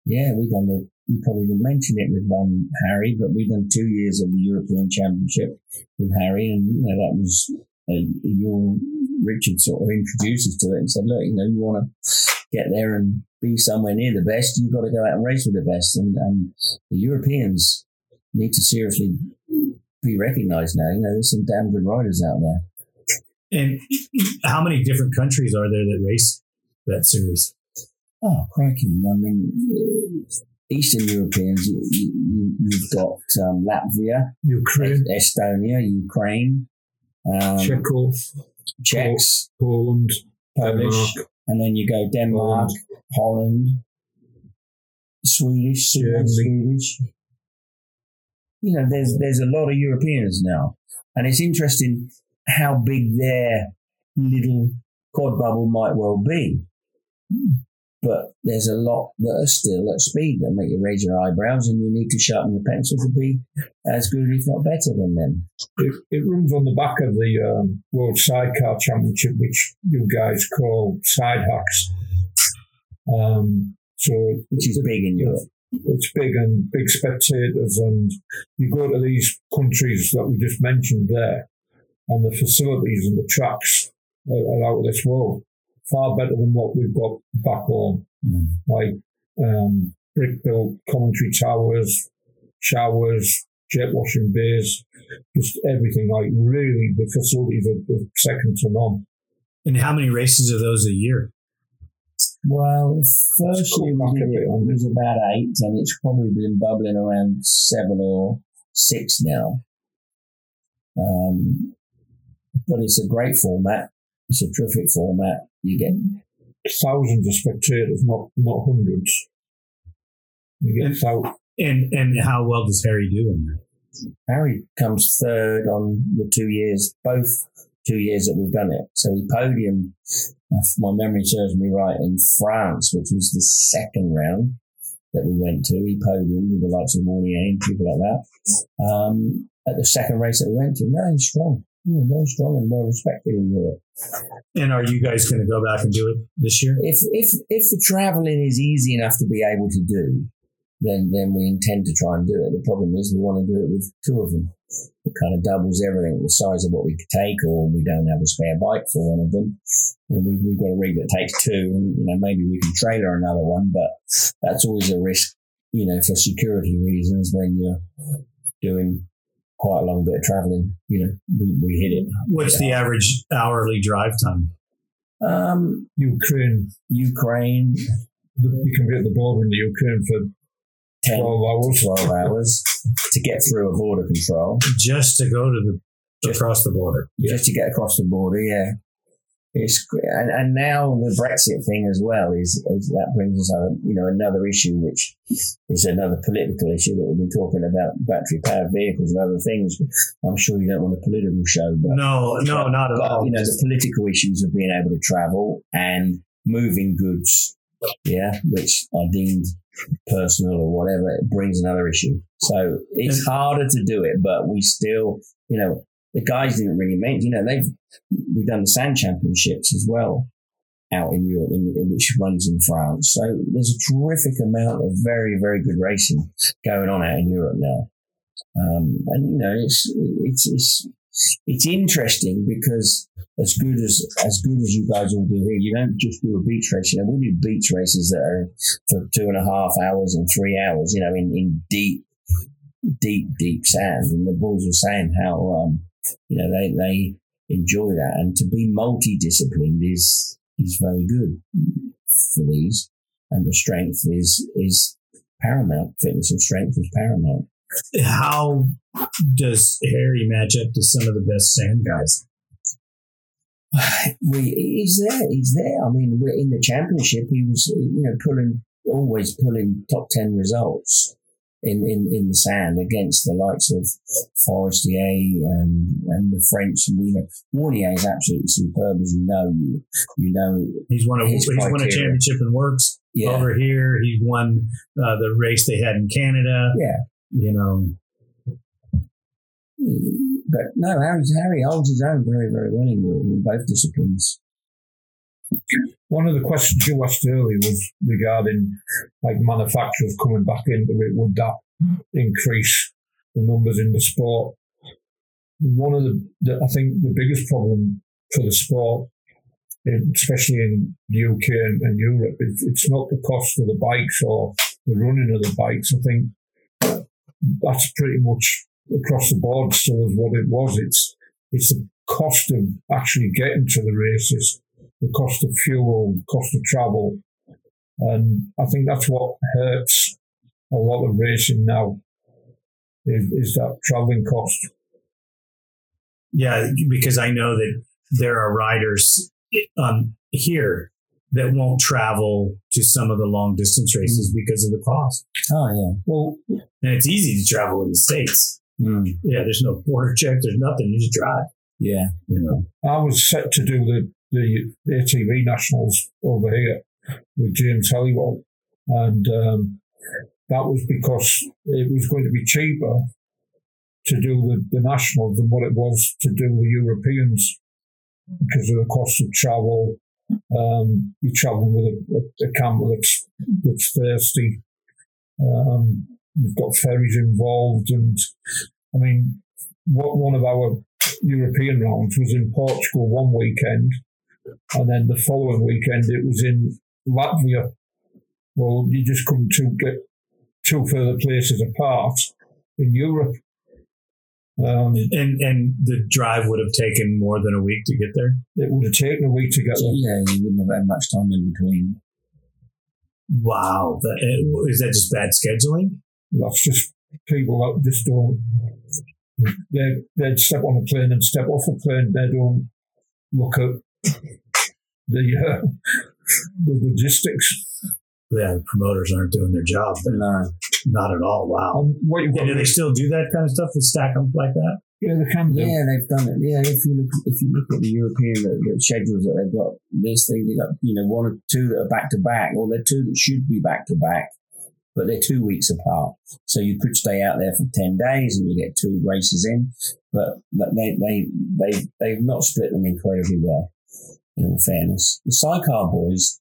Yeah, we done the. You probably didn't mention it with um, Harry, but we've done two years of the European Championship with Harry, and you know that was uh, your Richard sort of introduced us to it and said, look, you know, you want to get there and be somewhere near the best, you've got to go out and race with the best, and, and the Europeans need to seriously be recognised now. You know, there's some damn good riders out there. And how many different countries are there that race that series? Oh, cracking! I mean, Eastern Europeans, you, you, you've got um, Latvia, Ukraine, Estonia, Ukraine, um, Czechs, Poland, Polish, Denmark. and then you go Denmark, Holland, Swedish, Germany. Swedish. You know, there's there's a lot of Europeans now, and it's interesting how big their little quad bubble might well be. But there's a lot that are still at speed that make you raise your eyebrows, and you need to sharpen your pencil to be as good, if not better, than them. It, it runs on the back of the um, World Sidecar Championship, which you guys call Side Hacks. Um, so Which is big in Europe. it's big and big spectators, and you go to these countries that we just mentioned there, and the facilities and the tracks are, are out of this world. Far better than what we've got back home, Mm. like um, brick built commentary towers, showers, jet washing bays, just everything. Like really, the facilities are, are second to none. And how many races are those a year? Well, first year we did it, it was about eight, and it's probably been bubbling around seven or six now. Um, but it's a great format. it's a terrific format. You get thousands of spectators, not not hundreds. You get thou- And and how well does Harry do in that? Harry comes third on the two years, both two years that we've done it. So he podium, if my memory serves me right, in France, which was the second round that we went to. He podium with the likes of Mornier and people like that. Um, at the second race that we went to, no, he's strong. Yeah, very strong and well respected in Europe. And are you guys going to go back and do it this year? If if if the travelling is easy enough to be able to do, then then we intend to try and do it. The problem is we want to do it with two of them. It kind of doubles everything, the size of what we could take, or we don't have a spare bike for one of them. And we, we've got a rig that takes two, and you know maybe we can trailer another one, but that's always a risk, you know, for security reasons when you're doing quite a long bit of travelling. You know, we, we hit it. What's the average hourly drive time? Um, Ukraine. Ukraine, You can be at the border in the Ukraine for 10, 12 hours. 12 hours to get through a border control. Just to go to the Just- across the border. just to get across the border. Yeah, it's and, and now the Brexit thing as well is, is that brings us on you know another issue which is another political issue that we've been talking about battery powered vehicles and other things. I'm sure you don't want a political show, but No, no, not at but, all. you know the political issues of being able to travel and moving goods. Yeah, which are deemed personal or whatever, it brings another issue. So it's harder to do it, but we still, you know, the guys didn't really mention, you know, they've, we've done the sand championships as well out in Europe, in, in which runs in France. So there's a terrific amount of very, very good racing going on out in Europe now. Um, and you know, it's, it's, it's, it's interesting because as good as as good as you guys all do here, you don't just do a beach race. You know, we do beach races that are for two and a half hours and three hours. You know, in, in deep, deep, deep sand. And the boys were saying how um, you know they they enjoy that, and to be multidisciplined is is very good for these. And the strength is is paramount. Fitness and strength is paramount. How does Harry match up to some of the best sand guys? we he's there, he's there. I mean, we're in the championship. He was, you know, pulling always pulling top ten results in in, in the sand against the likes of Forestier and and the French. And you know, Warnia is absolutely superb, as you know. You, you know, He's won a he's won a championship in works yeah, over here. He won uh, the race they had in Canada. yeah. You know, But no, Harry, Harry holds his own very, very well in, in both disciplines. One of the questions you asked earlier was regarding like manufacturers coming back into it. Would that increase the numbers in the sport? One of the, the I think the biggest problem for the sport, especially in the UK and, and Europe, is it's not the cost of the bikes or the running of the bikes. I think that's pretty much across the board still is what it was. It's it's the cost of actually getting to the races the cost of fuel, cost of travel. And I think that's what hurts a lot of racing now is, is that traveling cost. yeah, because I know that there are riders um, here that won't travel to some of the long distance races because of the cost. Oh yeah. Well, And it's easy to travel in the states. Mm, Yeah, there's no border check. There's nothing. You just drive. yeah. You know. I was set to do the, the ATV Nationals over here with James Helliwell. And um, that was because it was going to be cheaper to do the, the Nationals than what it was to do the Europeans because of the cost of travel. Um, you're traveling with a, a, a camper that's, that's thirsty. Um, you've got ferries involved. And I mean, what one of our European rounds was in Portugal one weekend, and then the following weekend it was in Latvia. Well, you just couldn't get two further places apart in Europe. Um, And and the drive would have taken more than a week to get there. it would have taken a week to get there. Yeah, you wouldn't have had much time in between. Wow, that, uh, is that just bad scheduling? That's just people that just don't. They they'd step on a plane and step off a plane. They don't look at the uh, the logistics. Yeah, the promoters aren't doing their job. But No. not at all. Wow. And what do they still do that kind of stuff to stack them like that? yeah, they can do. Yeah, they've done it. Yeah, if you look, if you look at the European the, the schedules that they've got, this thing they got you know one or two that are back to back, or they're two that should be back to back, but they're two weeks apart. So you could stay out there for ten days and you get two races in, but but they they they they've not split them incredibly well. In all fairness, the sidecar boys.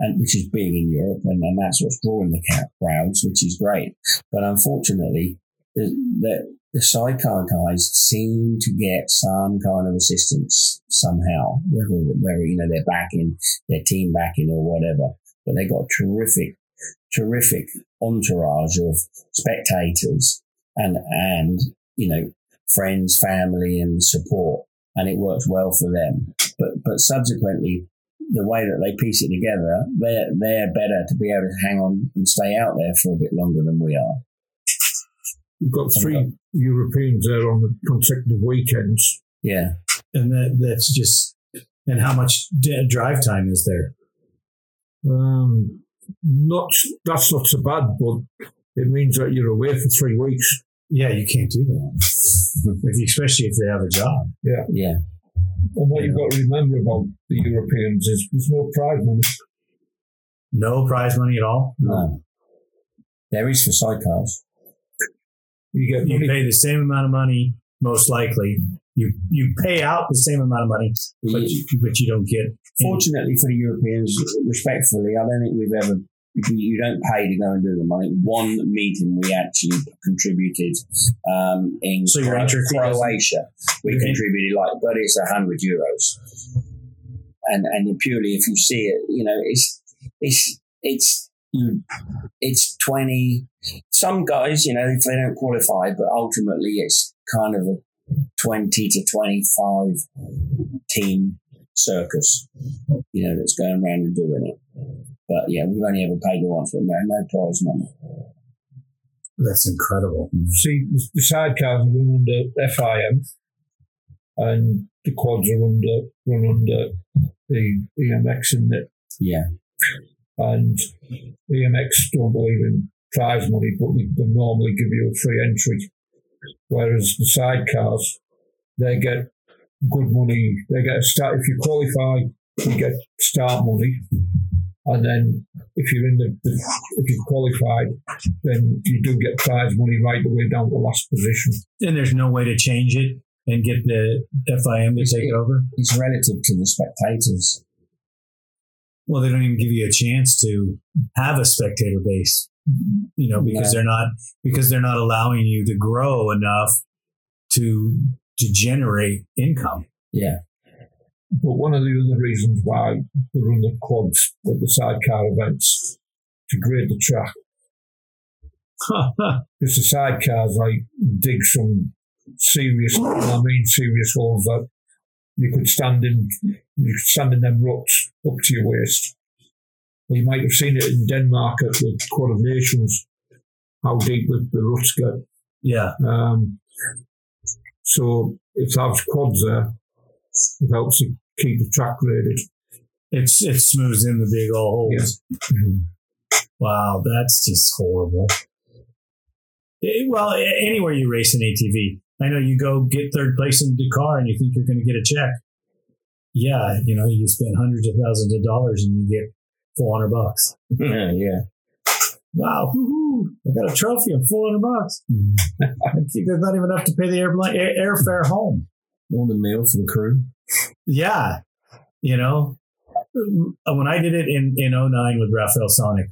And which is big in Europe, and, and that's what's drawing the crowds, which is great. But unfortunately, the, the, the sidecar guys seem to get some kind of assistance somehow, whether, whether you know they're backing their team backing or whatever. But they got terrific, terrific entourage of spectators and and you know friends, family, and support, and it works well for them. But but subsequently, the way that they piece it together, they're they're better to be able to hang on and stay out there for a bit longer than we are. We've got three Europeans there on the consecutive weekends. Yeah. And that that's just. And how much drive time is there? Um, not that's not so bad, but it means that you're away for three weeks. Yeah, you can't do that, if, you- especially if they have a job. Yeah. Yeah. And what you've got to remember about the Europeans is there's no prize money. No prize money at all. No. There is for sidecars. You get You money. pay the same amount of money, most likely. You you pay out the same amount of money, but you, but you don't get. Fortunately for the Europeans, respectfully, I don't think we've ever. You don't pay to go and do them. I think one meeting we actually contributed um, in So Cro- entry fee doesn't- Croatia. We en- contributed like, but it's a hundred euros, and and purely if you see it, you know, it's it's it's you, it's twenty. Some guys, you know, if they don't qualify, but ultimately it's kind of a twenty to twenty-five team circus, you know, that's going around and doing it. But yeah, we've only ever paid once, but no, no prize money. That's incredible. Mm. See, the the sidecars are run under FIM, and the quads are under run under the EMX in it. Yeah, And EMX don't believe in prize money, but they, they normally give you a free entry. Whereas the sidecars, they get good money. They get a start if you qualify, you get start money, and then if you're in the, the if you've qualified, then you do get prize money right the way down to the last position. And there's no way to change it and get the FIM to take it over. it's relative to the spectators. Well, they don't even give you a chance to have a spectator base, you know, because No. they're not because they're not allowing you to grow enough to to generate income. Yeah, But one of the other reasons why they run the quads at the sidecar events to grade the track Because the sidecars like dig some serious, and I mean serious holes that you could stand in, you could stand in them ruts up to your waist. Well, you might have seen it in Denmark at the Quad of Nations, how deep the, the ruts get. yeah, Um, so if there's quads there, it helps you keep the track graded. it's it smooths in the big old holes. Wow, that's just horrible. Eh, Well, anywhere you race an ATV, I know you go get third place in Dakar and you think you're going to get a check. Yeah, you know, you spend hundreds of thousands of dollars and you get 400 bucks. yeah, yeah. Wow, woo-hoo, I got a trophy and 400 bucks. Mm-hmm. I think There's not even enough to pay the airplane, air, airfare home. All the meal for the crew. Yeah. You know, uh, when I did it in, in 09 with Raphael Sonik,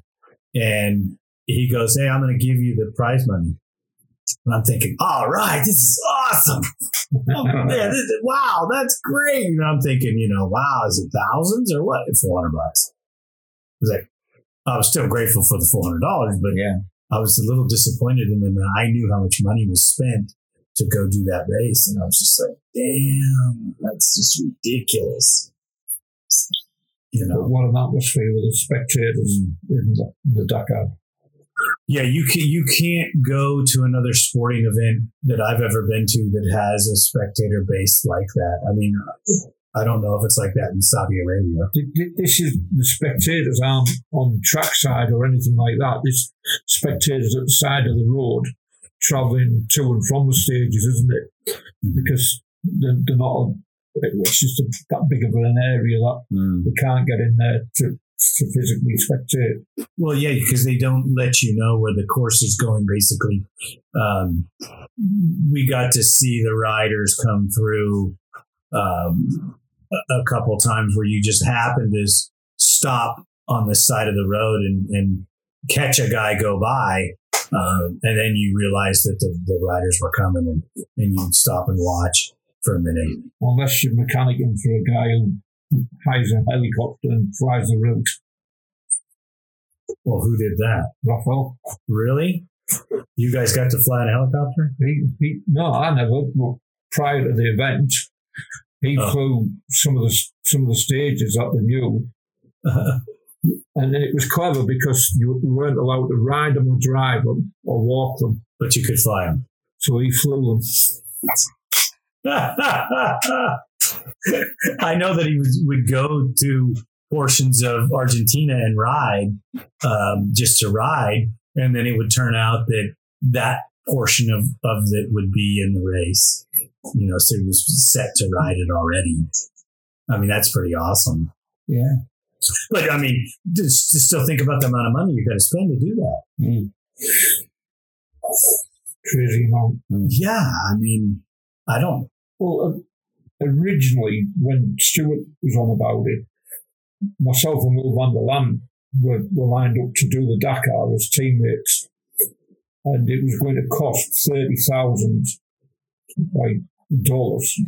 and he goes, Hey, I'm going to give you the prize money. And I'm thinking, All right, this is awesome. Oh, man, is- wow, that's great. And I'm thinking, you know, wow, is it thousands or what? 400 bucks. I was like, I was still grateful for the $400, but Yeah, I was a little disappointed in them. I knew how much money was spent to go do that race. And I was just like, damn, that's just ridiculous. You know, what an atmosphere with the spectators mm. in the, in the Dakar. yeah, you can you can't go to another sporting event that I've ever been to that has a spectator base like that. I mean, I don't know if it's like that in Saudi Arabia. Th- th- This is the spectators aren't on trackside or anything like that. This spectators at the side of the road travelling to and from the stages, isn't it? Because they're, they're not. It's just a, that big of an area that Mm. they can't get in there to, to physically spectate. Well, yeah, because they don't let you know where the course is going. Basically, um, we got to see the riders come through um, a, couple times where you just happen to stop on the side of the road and, and catch a guy go by, um, and then you realize that the, the riders were coming, and, and you stop and watch for a minute. Unless you're mechanicking for a guy who hires a helicopter and flies the route. Well, who did that? Raphael. Really? You guys got to fly in a helicopter? He, he, no, I never. Well, prior to the event, he Oh. flew some of the some of the stages that they knew, and it was clever because you, you weren't allowed to ride them or drive them or walk them. but you could fly them. So he flew them. I know that he was, would go to portions of Argentina and ride, um, just to ride, and then it would turn out that that portion of of it would be in the race. You know, so he was set to ride it already. I mean, that's pretty awesome. Yeah. But I mean, just, to still think about the amount of money you got to spend to do that. Mm. Crazy amount. Yeah, I mean, I don't. Well, uh, originally, when Stuart was on about it, myself and Will van der Laan were, were lined up to do the Dakar as teammates, and it was going to cost thirty thousand dollars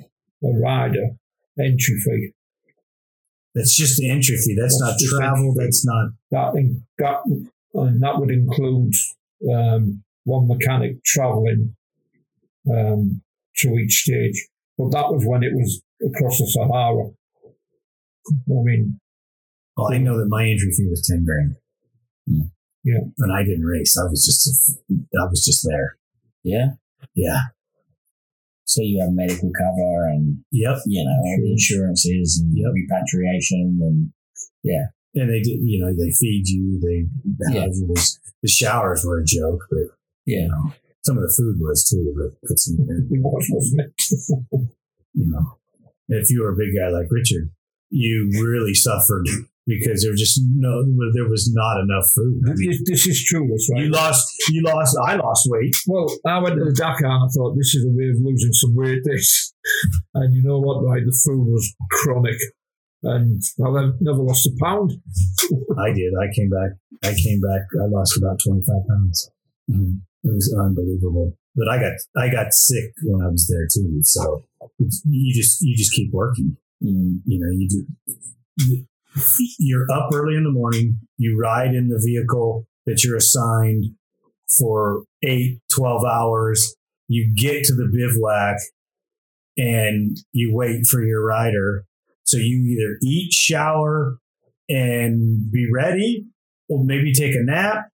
a rider entry fee. That's just the entry fee. That's, That's not travel. That's not. That in, that and that would include um, one mechanic travelling um, to each stage. But that was when it was across the Sahara. I mean, Well, I know that my entry fee was ten grand. Hmm. Yeah. and I didn't race. I was just. I was just there. Yeah. Yeah. So you have medical cover and, Yep. you know, all insurances and Yep. repatriation and, yeah. And they did. You know, they feed you. They Yeah. house you. The, the showers were a joke, but yeah. you know, some of the food was too. But put some, it was, wasn't it? you know, if you were a big guy like Richard, you really suffered because there was just no. There was not enough food. I mean, This, this is true, that's right. you lost. You lost. I lost weight. Well, I went to the Dakar and I thought this is a way of losing some weight. This, and you know what? Right, the food was chronic, and I never- lost a pound. I did. I came back. I came back. I lost about twenty five pounds. Mhm. It was unbelievable. But I got I got sick when I was there too. So it's- you just you just keep working. Mm. You know, you do. You- You're up early in the morning. You ride in the vehicle that you're assigned for eight, 12 hours. You get to the bivouac and you wait for your rider. So you either eat, shower, and be ready, or maybe take a nap.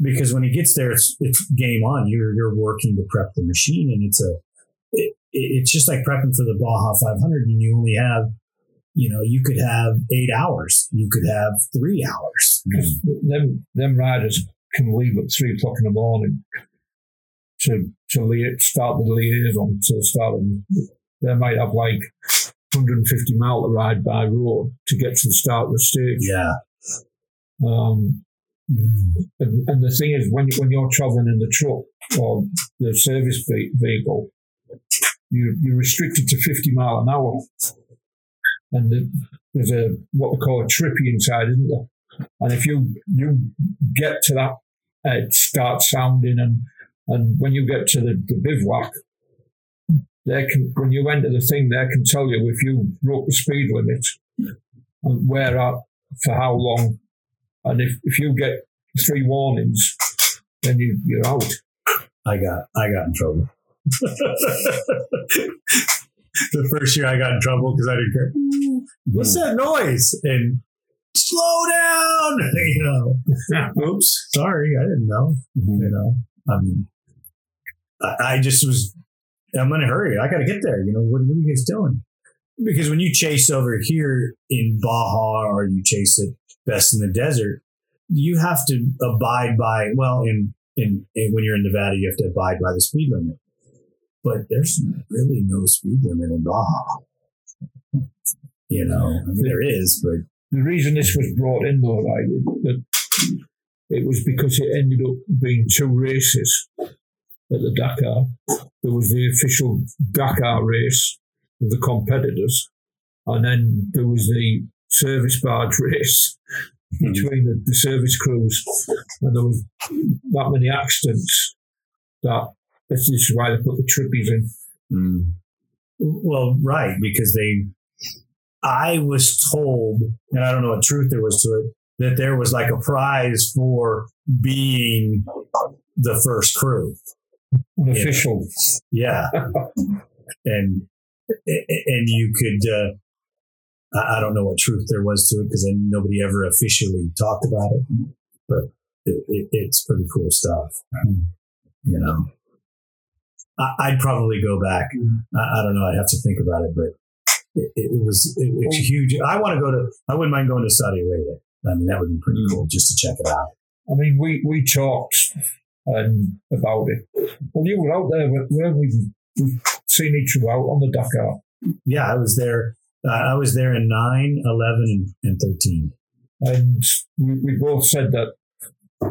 Because when he gets there, it's, it's game on. You're you're working to prep the machine, and it's a it, it's just like prepping for the Baja 500, and you only have, you know, you could have eight hours, you could have three hours. Them them riders can leave at three o'clock in the morning to to lia- start the liaison to start of they might have like 150 mile to ride by road to get to the start of the stage. Yeah, Um, and, and the thing is, when when you're traveling in the truck or the service vehicle, you you're restricted to 50 mile an hour, and there's a what we call a Tripy inside, isn't there? And if you you get to that, uh, it starts sounding, and and when you get to the, the bivouac, they can when you enter the thing, they can tell you if you broke the speed limit and where at for how long, and if if you get three warnings, then you you're out. I got I got in trouble. the first year I got in trouble because I didn't care. What's that noise? And slow down. You know. Oops. Sorry, I didn't know. Mhm. You know. I mean, I, I just was. I'm in a hurry. I got to get there. You know. What, what are you guys doing? because when you chase over here in Baja or you chase it best in the desert, you have to abide by well in, in in when you're in Nevada, you have to abide by the speed limit. But there's really no speed limit in Baja. You know, I mean, there is, but The reason this was brought in, though, that it was because it ended up being two races at the Dakar. There was the official Dakar race of the competitors, and then there was the service barge race between the, the service crews, and there was that many accidents that this is why they put the trippies in. Mm. Well, right, because they, I was told, and I don't know what truth there was to it, that there was like a prize for being the first crew. Unofficial. Yeah. and, and you could, uh, I I don't know what truth there was to it because nobody ever officially talked about it, but it, it, it's pretty cool stuff. You know, I, I'd probably go back. I, I don't know. I'd have to think about it, but it, it was it, it's huge. I want to go to. I wouldn't mind going to Saudi Arabia. I mean, that would be pretty cool just to check it out. I mean, we, we talked um, about it. Well, you were out there, but where we we've seen each other out on the Dakar. Yeah, I was there. Uh, I was there in 9, 11, and, and 13. And we, we both said that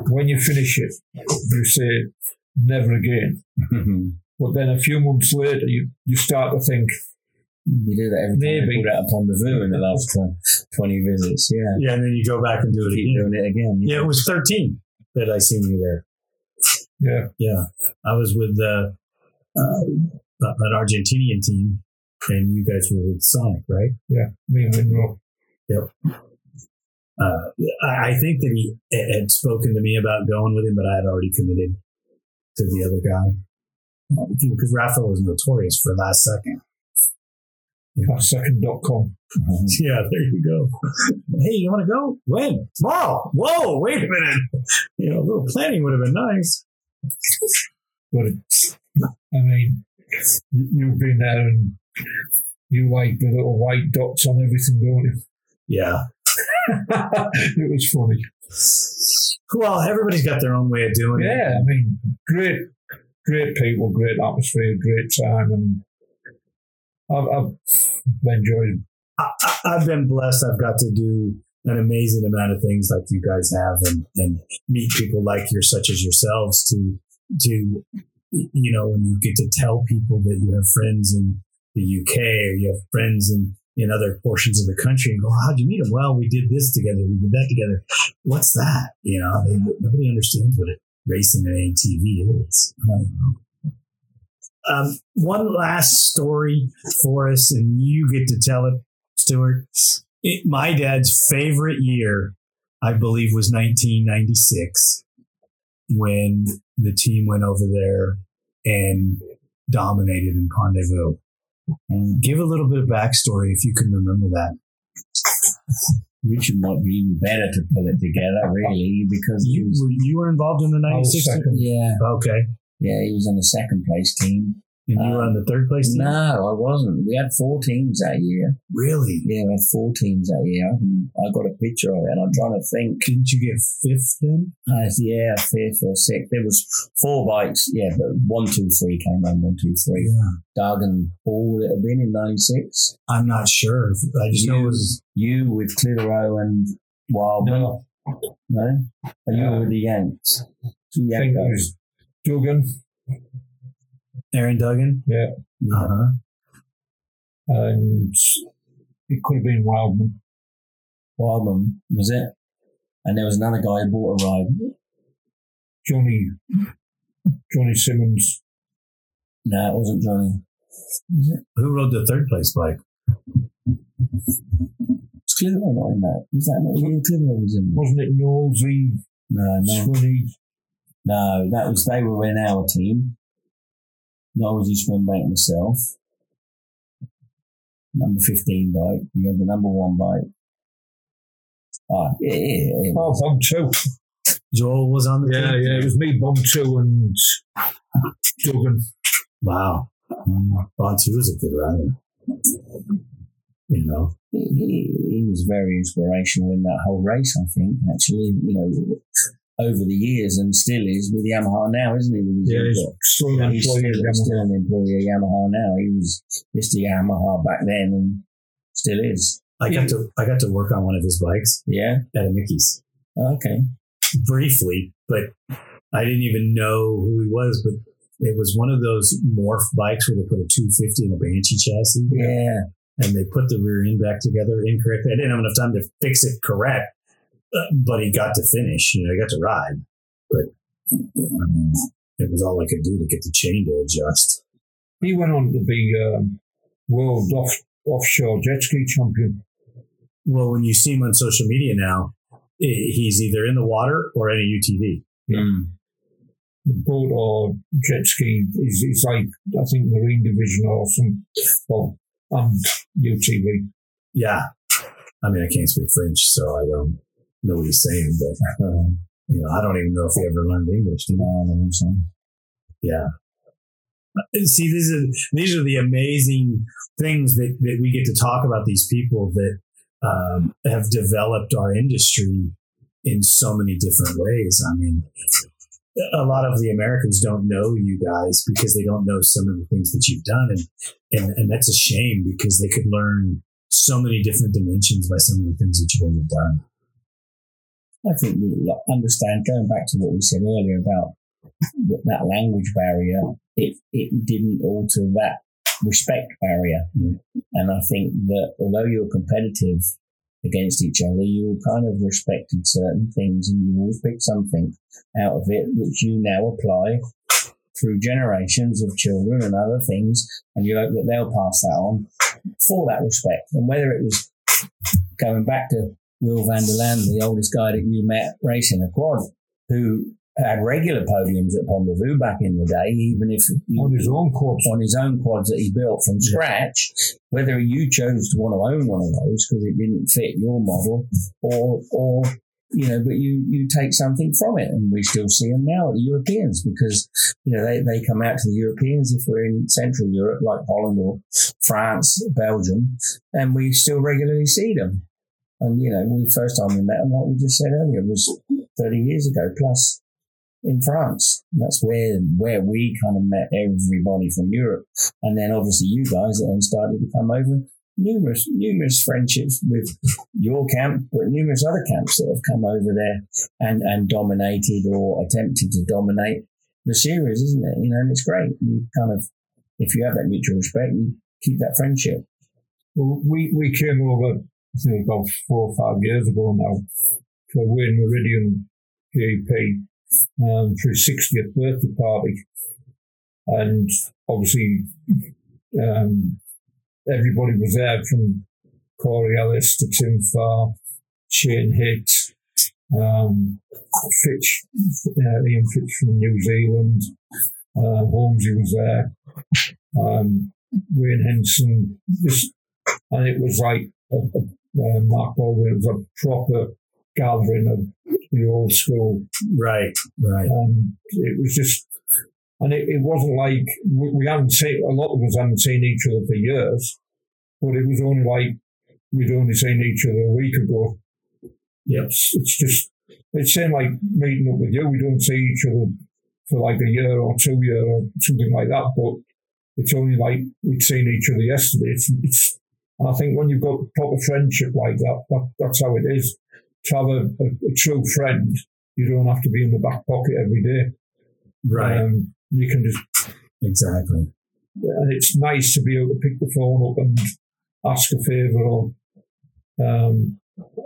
when you finish it, you say never again. But then a few months later, you, you start to think, You do that every time Maybe. you put out upon the Vu in the last 20 visits. Yeah. Yeah, and then you go back and do it Keep again. doing it again. Yeah, it was 13 that I seen you there. yeah, Yeah, I was with uh, uh, an Argentinian team, and you guys were with Sonik, right? yeah, me and Winrow. Uh, I, I think that he had spoken to me about going with him, but I had already committed to the other guy because Rafa was notorious for last second. Second.com. Yeah, there you go. Hey, you want to go? When? Tomorrow. Whoa, wait a minute. You know, a little planning would have been nice. But I mean, you, you've been there and you like the little white dots on everything, don't you? Yeah. it was funny. Well, everybody's got their own way of doing it. Yeah, I mean, great, great people, great atmosphere, great time, and I've, I've enjoyed. I, I've been blessed. I've got to do an amazing amount of things like you guys have, and, and meet people like you're such as yourselves to to you know when you get to tell people that you have friends in the UK or you have friends in in other portions of the country and go, oh, how'd you meet them? Well, we did this together. We did that together. What's that? You know, nobody understands what it racing and ATV is. Um, one last story for us, and you get to tell it, Stuart. It, my dad's favorite year, I believe, was 1996 when the team went over there and dominated in Rendezvous. And give a little bit of backstory if you can remember that. Richard might be even better to pull it together, really, because he You, was, were, you were involved in the I was 96 second. yeah, Okay. yeah, he was on the second place team. And you were on the third place team? No, I wasn't. We had four teams that year. Really? Yeah, we had four teams that year. I got a picture of it, and I'm trying to think. Didn't you get fifth then? Uh, yeah, fifth or sixth. There was four bikes. Yeah, but one, two, three came on. One, two, three. Yeah. Doug and Paul would it have been in '96. I'm not sure. I just know it was. You with Clitheroe and Wildman. No, No? And you were with the Yanks. Two I think it Yanks. was Duggan. Aaron Duggan? Yeah. Uh-huh. and it could have been Wildman. Wildman, was it? And there was another guy who bought a ride. Johnny, Johnny Simmons. No, it wasn't Johnny. Who rode the third place bike? Was Clitheroe not in that? Was that not really Clitheroe was in? Wasn't it Knowlesy, No, no. Swinney? No, that was they were in our team. I was just swim mate myself. Number fifteen bike. We had the number one bike. Ah, yeah, yeah, yeah. Oh, Bomb 2. Joel was on the Yeah, team? yeah, it was me, Bomb 2, and Duggan. Wow. Bon two was a good rider. You know, he, he, he was very inspirational in that whole race. I think actually, you know, over the years and still is with Yamaha now, isn't he? With his Yeah, he's still an he's employee still, of Yamaha. still an employee of Yamaha now. He was Mr. Yamaha back then and still is. I got to I got to work on one of his bikes Yeah. at a Mickey's oh, Okay. briefly, but I didn't even know who he was. But it was one of those morph bikes where they put a 250 in a Banshee chassis. Yeah. and they put the rear end back together incorrectly. I didn't have enough time to fix it correct, but he got to finish. You know, he got to ride, but um, it was all I could do to get the chain to adjust. He went on to be um, world off, offshore jet ski champion. Well, when you see him on social media now, i- he's either in the water or in a UTV. Mm. boat or jet ski. He's, he's like, I think, Marine Division or some, well, and UTV. Yeah, I mean, I can't speak French, so I don't know what he's saying, but um, you know, I don't even know if he ever learned English. You? So. Yeah. See, these are these are the amazing things that, that we get to talk about. These people that um, have developed our industry in so many different ways. I mean, a lot of the Americans don't know you guys because they don't know some of the things that you've done, and and, and that's a shame because they could learn so many different dimensions by some of the things that you've done. I think we understand, going back to what we said earlier about that language barrier, it, it didn't alter that respect barrier. Mm. And I think that although you're competitive against each other, you kind of respected certain things and you always picked something out of it, which you now apply through generations of children and other things. And you hope that they'll pass that on for that respect. And whether it was going back to Will van der Laan, the oldest guy that you met racing a quad, who had regular podiums at Pont de Vaux back in the day, even if On his own quad. on his own quads that he built from scratch, whether you chose to want to own one of those because it didn't fit your model, or or you know, but you you take something from it, and we still see them now at the Europeans because you know they, they come out to the Europeans if we're in Central Europe like Holland or France, Belgium, and we still regularly see them. And you know, the first time we met them, like we just said earlier, was thirty years ago plus in France. That's where where we kind of met everybody from Europe, and then obviously you guys then started to come over. Numerous numerous friendships with your camp, but numerous other camps that have come over there and and dominated or attempted to dominate the series, isn't it? You know, and it's great. You kind of if you have that mutual respect, you keep that friendship. Well, we, we came over, think, about four or five years ago now for Wayne Meridian GP um, for his 60th birthday party. And obviously, um, everybody was there from Corey Ellis to Tim Farr, Shane Hicks, um, Fitch, uh, Ian Fitch from New Zealand, uh, Holmesy was there, um, Wayne Henson, this, and it was like a, a, uh, Mark it was a proper gathering of the old school Right, right. and it was just, and it, it wasn't like we, hadn't seen a lot of us hadn't seen each other for years, but it was only like we'd only seen each other a week ago. Yes. It's, it's just it's same like meeting up with you. We don't see each other for like a year or two year or something like that, but it's only like we'd seen each other yesterday. It's, it's and I think when you've got proper friendship like that, that that's how it is. To have a, a, a true friend, you don't have to be in the back pocket every day. Right. Um, you can just, exactly. and it's nice to be able to pick the phone up and ask a favour or um,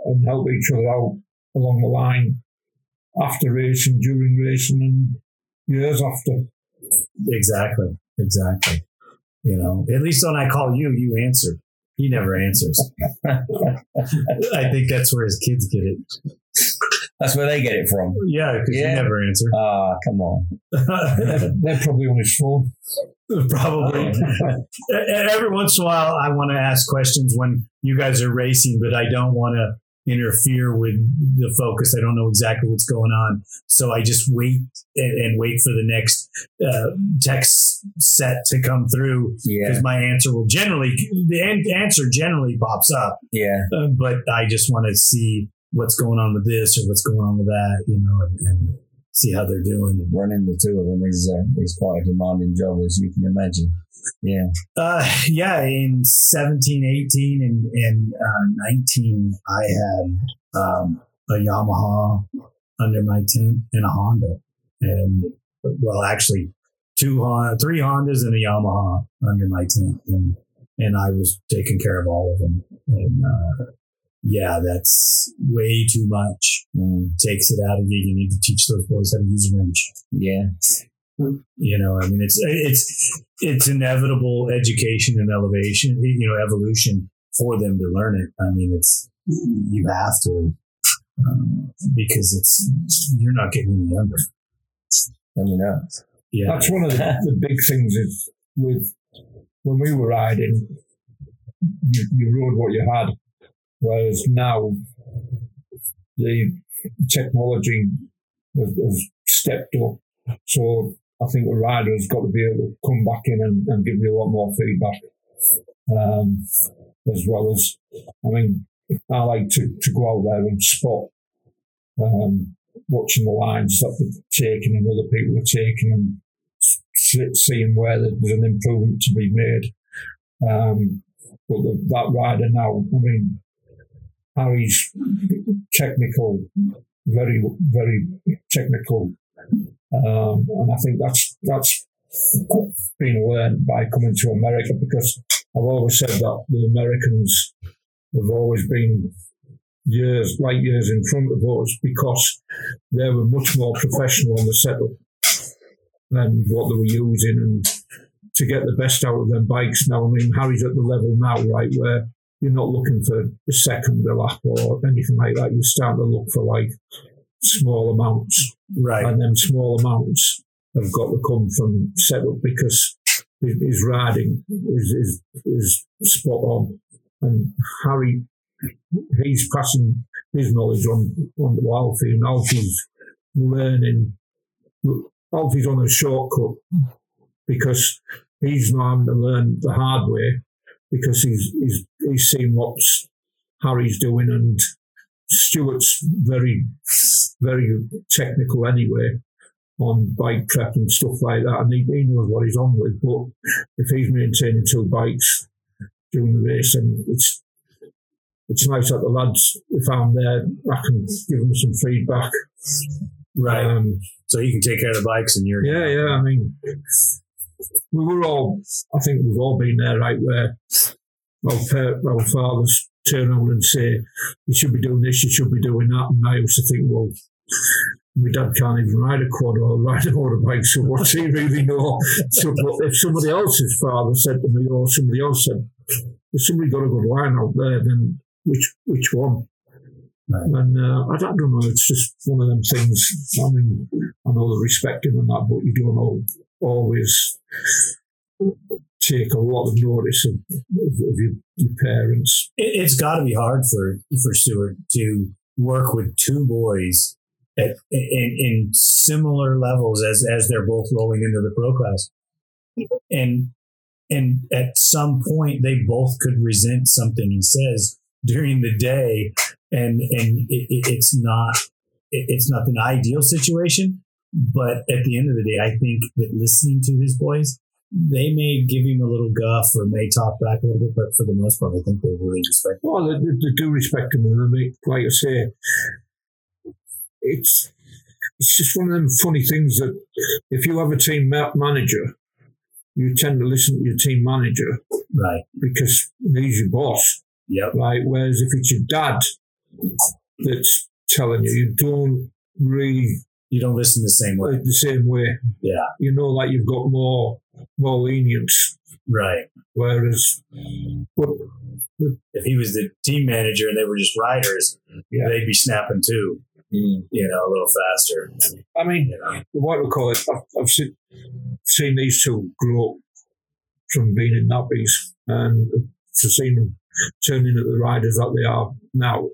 and help each other out along the line after racing, during racing, and years after. Exactly. Exactly. You know, at least when I call you, you answer. He never answers. I think that's where his kids get it. That's where they get it from. Yeah, because Yeah. you never answer. Ah, come on. They're probably on his phone. Probably. E- Every once in a while, I want to ask questions when you guys are racing, but I don't want to interfere with the focus. I don't know exactly what's going on, so I just wait and, and wait for the next uh, text set to come through Yeah. because my answer will generally the an- answer generally pops up, Yeah. uh, but I just want to see what's going on with this or what's going on with that, you know, and, and see how they're doing. Running the two of them is uh, is quite a demanding job, as you can imagine. Yeah. Uh, yeah, in 17, 18, and, and uh, 19, I had um, a Yamaha under my tent and a Honda. And, well, actually, two Honda, three Hondas and a Yamaha under my tent. And, and I was taking care of all of them. And, uh, yeah, that's way too much. Mm. Takes it out of you. You need to teach those boys how to use a wrench. Yeah. You know, I mean, it's it's it's inevitable education and elevation, you know, evolution for them to learn it. I mean, it's you have to um, because it's you're not getting any younger. I mean, uh, Yeah, That's one of the, the big things is with when we were riding, you, you rode what you had, whereas now the technology has, has stepped up. So I think the rider has got to be able to come back in and, and give you a lot more feedback, um, as well as, I mean, I like to, to go out there and spot um, watching the lines that they're taking and other people are taking and seeing where there's an improvement to be made. Um, but the, that rider now, I mean, Harry's technical, very, very technical. Um, and I think that's, that's been learned by coming to America because I've always said that the Americans have always been years, light years in front of us because they were much more professional on the setup than what they were using and to get the best out of their bikes now. I mean, Harry's at the level now, right, where you're not looking for a second lap or anything like that. You're starting to look for like small amounts right. and them small amounts have got to come from setup because his, his riding is, is is spot on. And Harry, he's passing his knowledge on on to Alfie, and Alfie's learning. Alfie's on a shortcut because he's not having to learn the hard way because he's he's he's seen what Harry's doing, and Stuart's very very technical anyway on bike prep and stuff like that, and he, he knows what he's on with. But if he's maintaining two bikes during the race, and it's it's nice that the lads, if I'm there, I can give them some feedback. Right. Um, So you can take care of the bikes and you're yeah, yeah. I mean, we were all. I think we've all been there, right? Where our, our fathers turn around and say, "You should be doing this. You should be doing that." And I used to think, well. My dad can't even ride a quad or ride a motorbike, so what's he really know? So, but if somebody else's father said to me, or somebody else said, if somebody got a good line out there, then which which one? And uh, I, don't, I don't know. It's just one of them things. I mean, I know the respect him and that, but you don't al- always take a lot of notice of, of, your, your parents. it, it's got to be hard for for Stuart to work with two boys at, in, in similar levels as as they're both rolling into the pro class, and and at some point they both could resent something he says during the day, and and it, it's not it, it's not an ideal situation, but at the end of the day, I think that listening to his boys. They may give him a little guff or may talk back a little bit, but for the most part, I think they really respect him. Well, they, they, they do respect him, and I mean, like I say, it's it's just one of them funny things that if you have a team ma- manager, you tend to listen to your team manager Right. because he's your boss, Yep. right? Whereas if it's your dad that's telling you, you don't really You don't listen the same way. the same way. Yeah. You know, like you've got more more lenience. Right. Whereas, If he was the team manager and they were just riders, Yeah. they'd be snapping too. Mm. You know, a little faster. I mean, know. what we call it, I've, I've seen, seen these two grow up from being in nappies and to see them turning into the riders that they are now.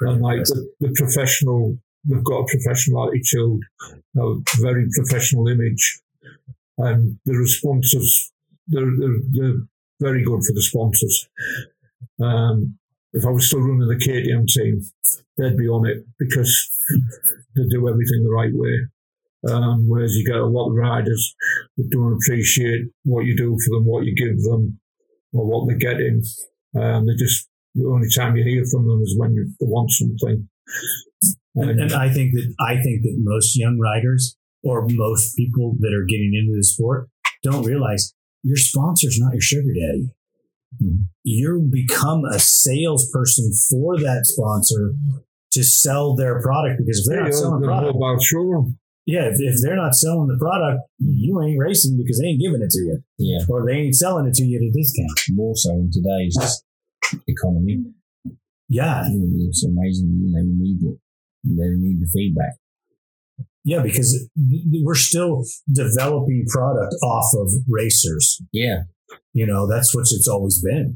and like the, the professional, they've got a professional attitude, a very professional image, and the responses, they're, they're, they're very good for the sponsors. Um, if I was still running the KTM team, they'd be on it because they do everything the right way. Um, whereas you get a lot of riders that don't appreciate what you do for them, what you give them, or what they're getting. Um, they just the only time you hear from them is when you want something. And, and I think that I think that most young riders or most people that are getting into the sport don't realize your sponsor's not your sugar daddy. You become a salesperson for that sponsor to sell their product because if they're not selling the product, mobile showroom. yeah, if, if they're not selling the product, you ain't racing because they ain't giving it to you, Yeah, or they ain't selling it to you at a discount. more so in today's economy. Yeah, It's amazing. You know, we need it. They need the feedback. Yeah, because we're still developing product off of racers. Yeah, You know, that's what it's always been.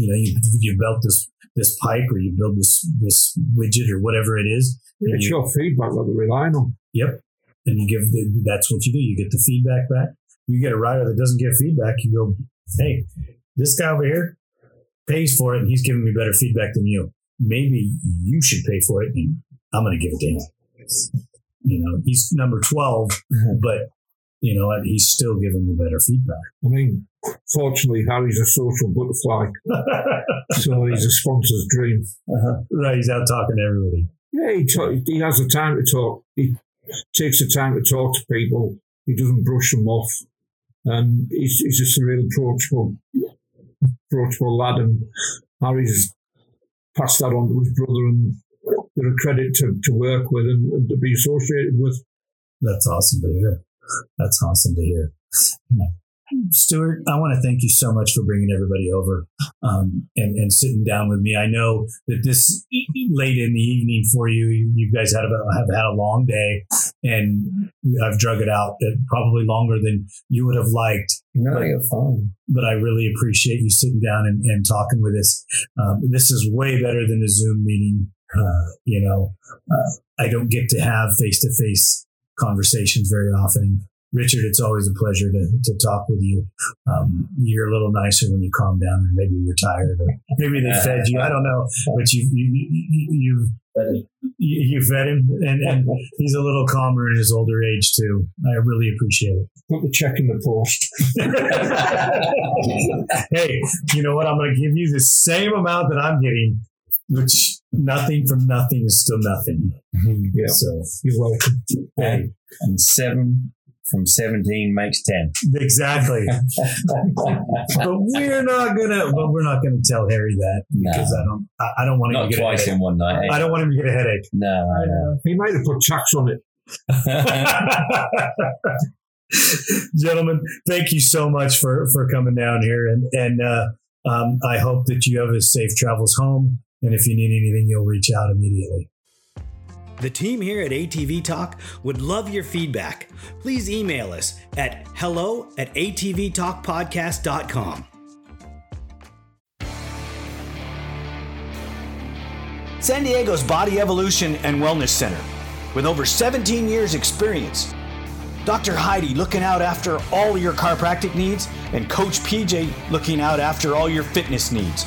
You know, you, you built this this pipe or you build this this widget or whatever it is. and It's you- your feedback that they're relying on. Yep. And you give the, that's what you do. You get the feedback back. You get a rider that doesn't give feedback. You go, hey, this guy over here pays for it and he's giving me better feedback than you. Maybe you should pay for it and I'm going to give it to him. You know, he's number 12, but you know? He's still giving me better feedback. I mean, fortunately, Harry's a social butterfly, so he's a sponsor's dream. Uh-huh. Right. He's out talking to everybody. Yeah, he, ta- he has the time to talk. He takes the time to talk to people. He doesn't brush them off. And he's, he's just a real approachable, approachable lad. And Harry's passed that on to his brother, and a credit to, to work with and, and to be associated with. That's awesome to hear. That's awesome to hear. Stuart, I want to thank you so much for bringing everybody over um, and, and sitting down with me. I know that this late in the evening for you, you guys have, a, have had a long day, and I've drug it out uh, probably longer than you would have liked. no, you're fine. But I really appreciate you sitting down and, and talking with us. Um, this is way better than a Zoom meeting. Uh, you know, uh, I don't get to have face to face conversations very often. Richard, it's always a pleasure to, to talk with you. Um, you're a little nicer when you calm down, and maybe you're tired, or maybe they fed you. I don't know, but you you you you, you, you fed him, and, and he's a little calmer in his older age too. I really appreciate it. Put the check in the post. hey, you know what? I'm going to give you the same amount that I'm getting, which nothing from nothing is still nothing. Yeah, So, you're welcome. hey, And seven from 17 makes 10. exactly. but we're not gonna. But we're not gonna tell Harry that No. because I don't. I, I don't want him to get a twice headache. in one night. I eh? don't want him to get a headache. No, I know. He might have put chucks on it. Gentlemen, thank you so much for for coming down here, and and uh, um, I hope that you have a safe travels home. And if you need anything, you'll reach out immediately. The team here at ATV Talk would love your feedback. Please email us at hello at atvtalkpodcast.com. San Diego's Body Evolution and Wellness Center, with over 17 years' experience. Dr. Heidi looking out after all your chiropractic needs, and Coach PJ looking out after all your fitness needs.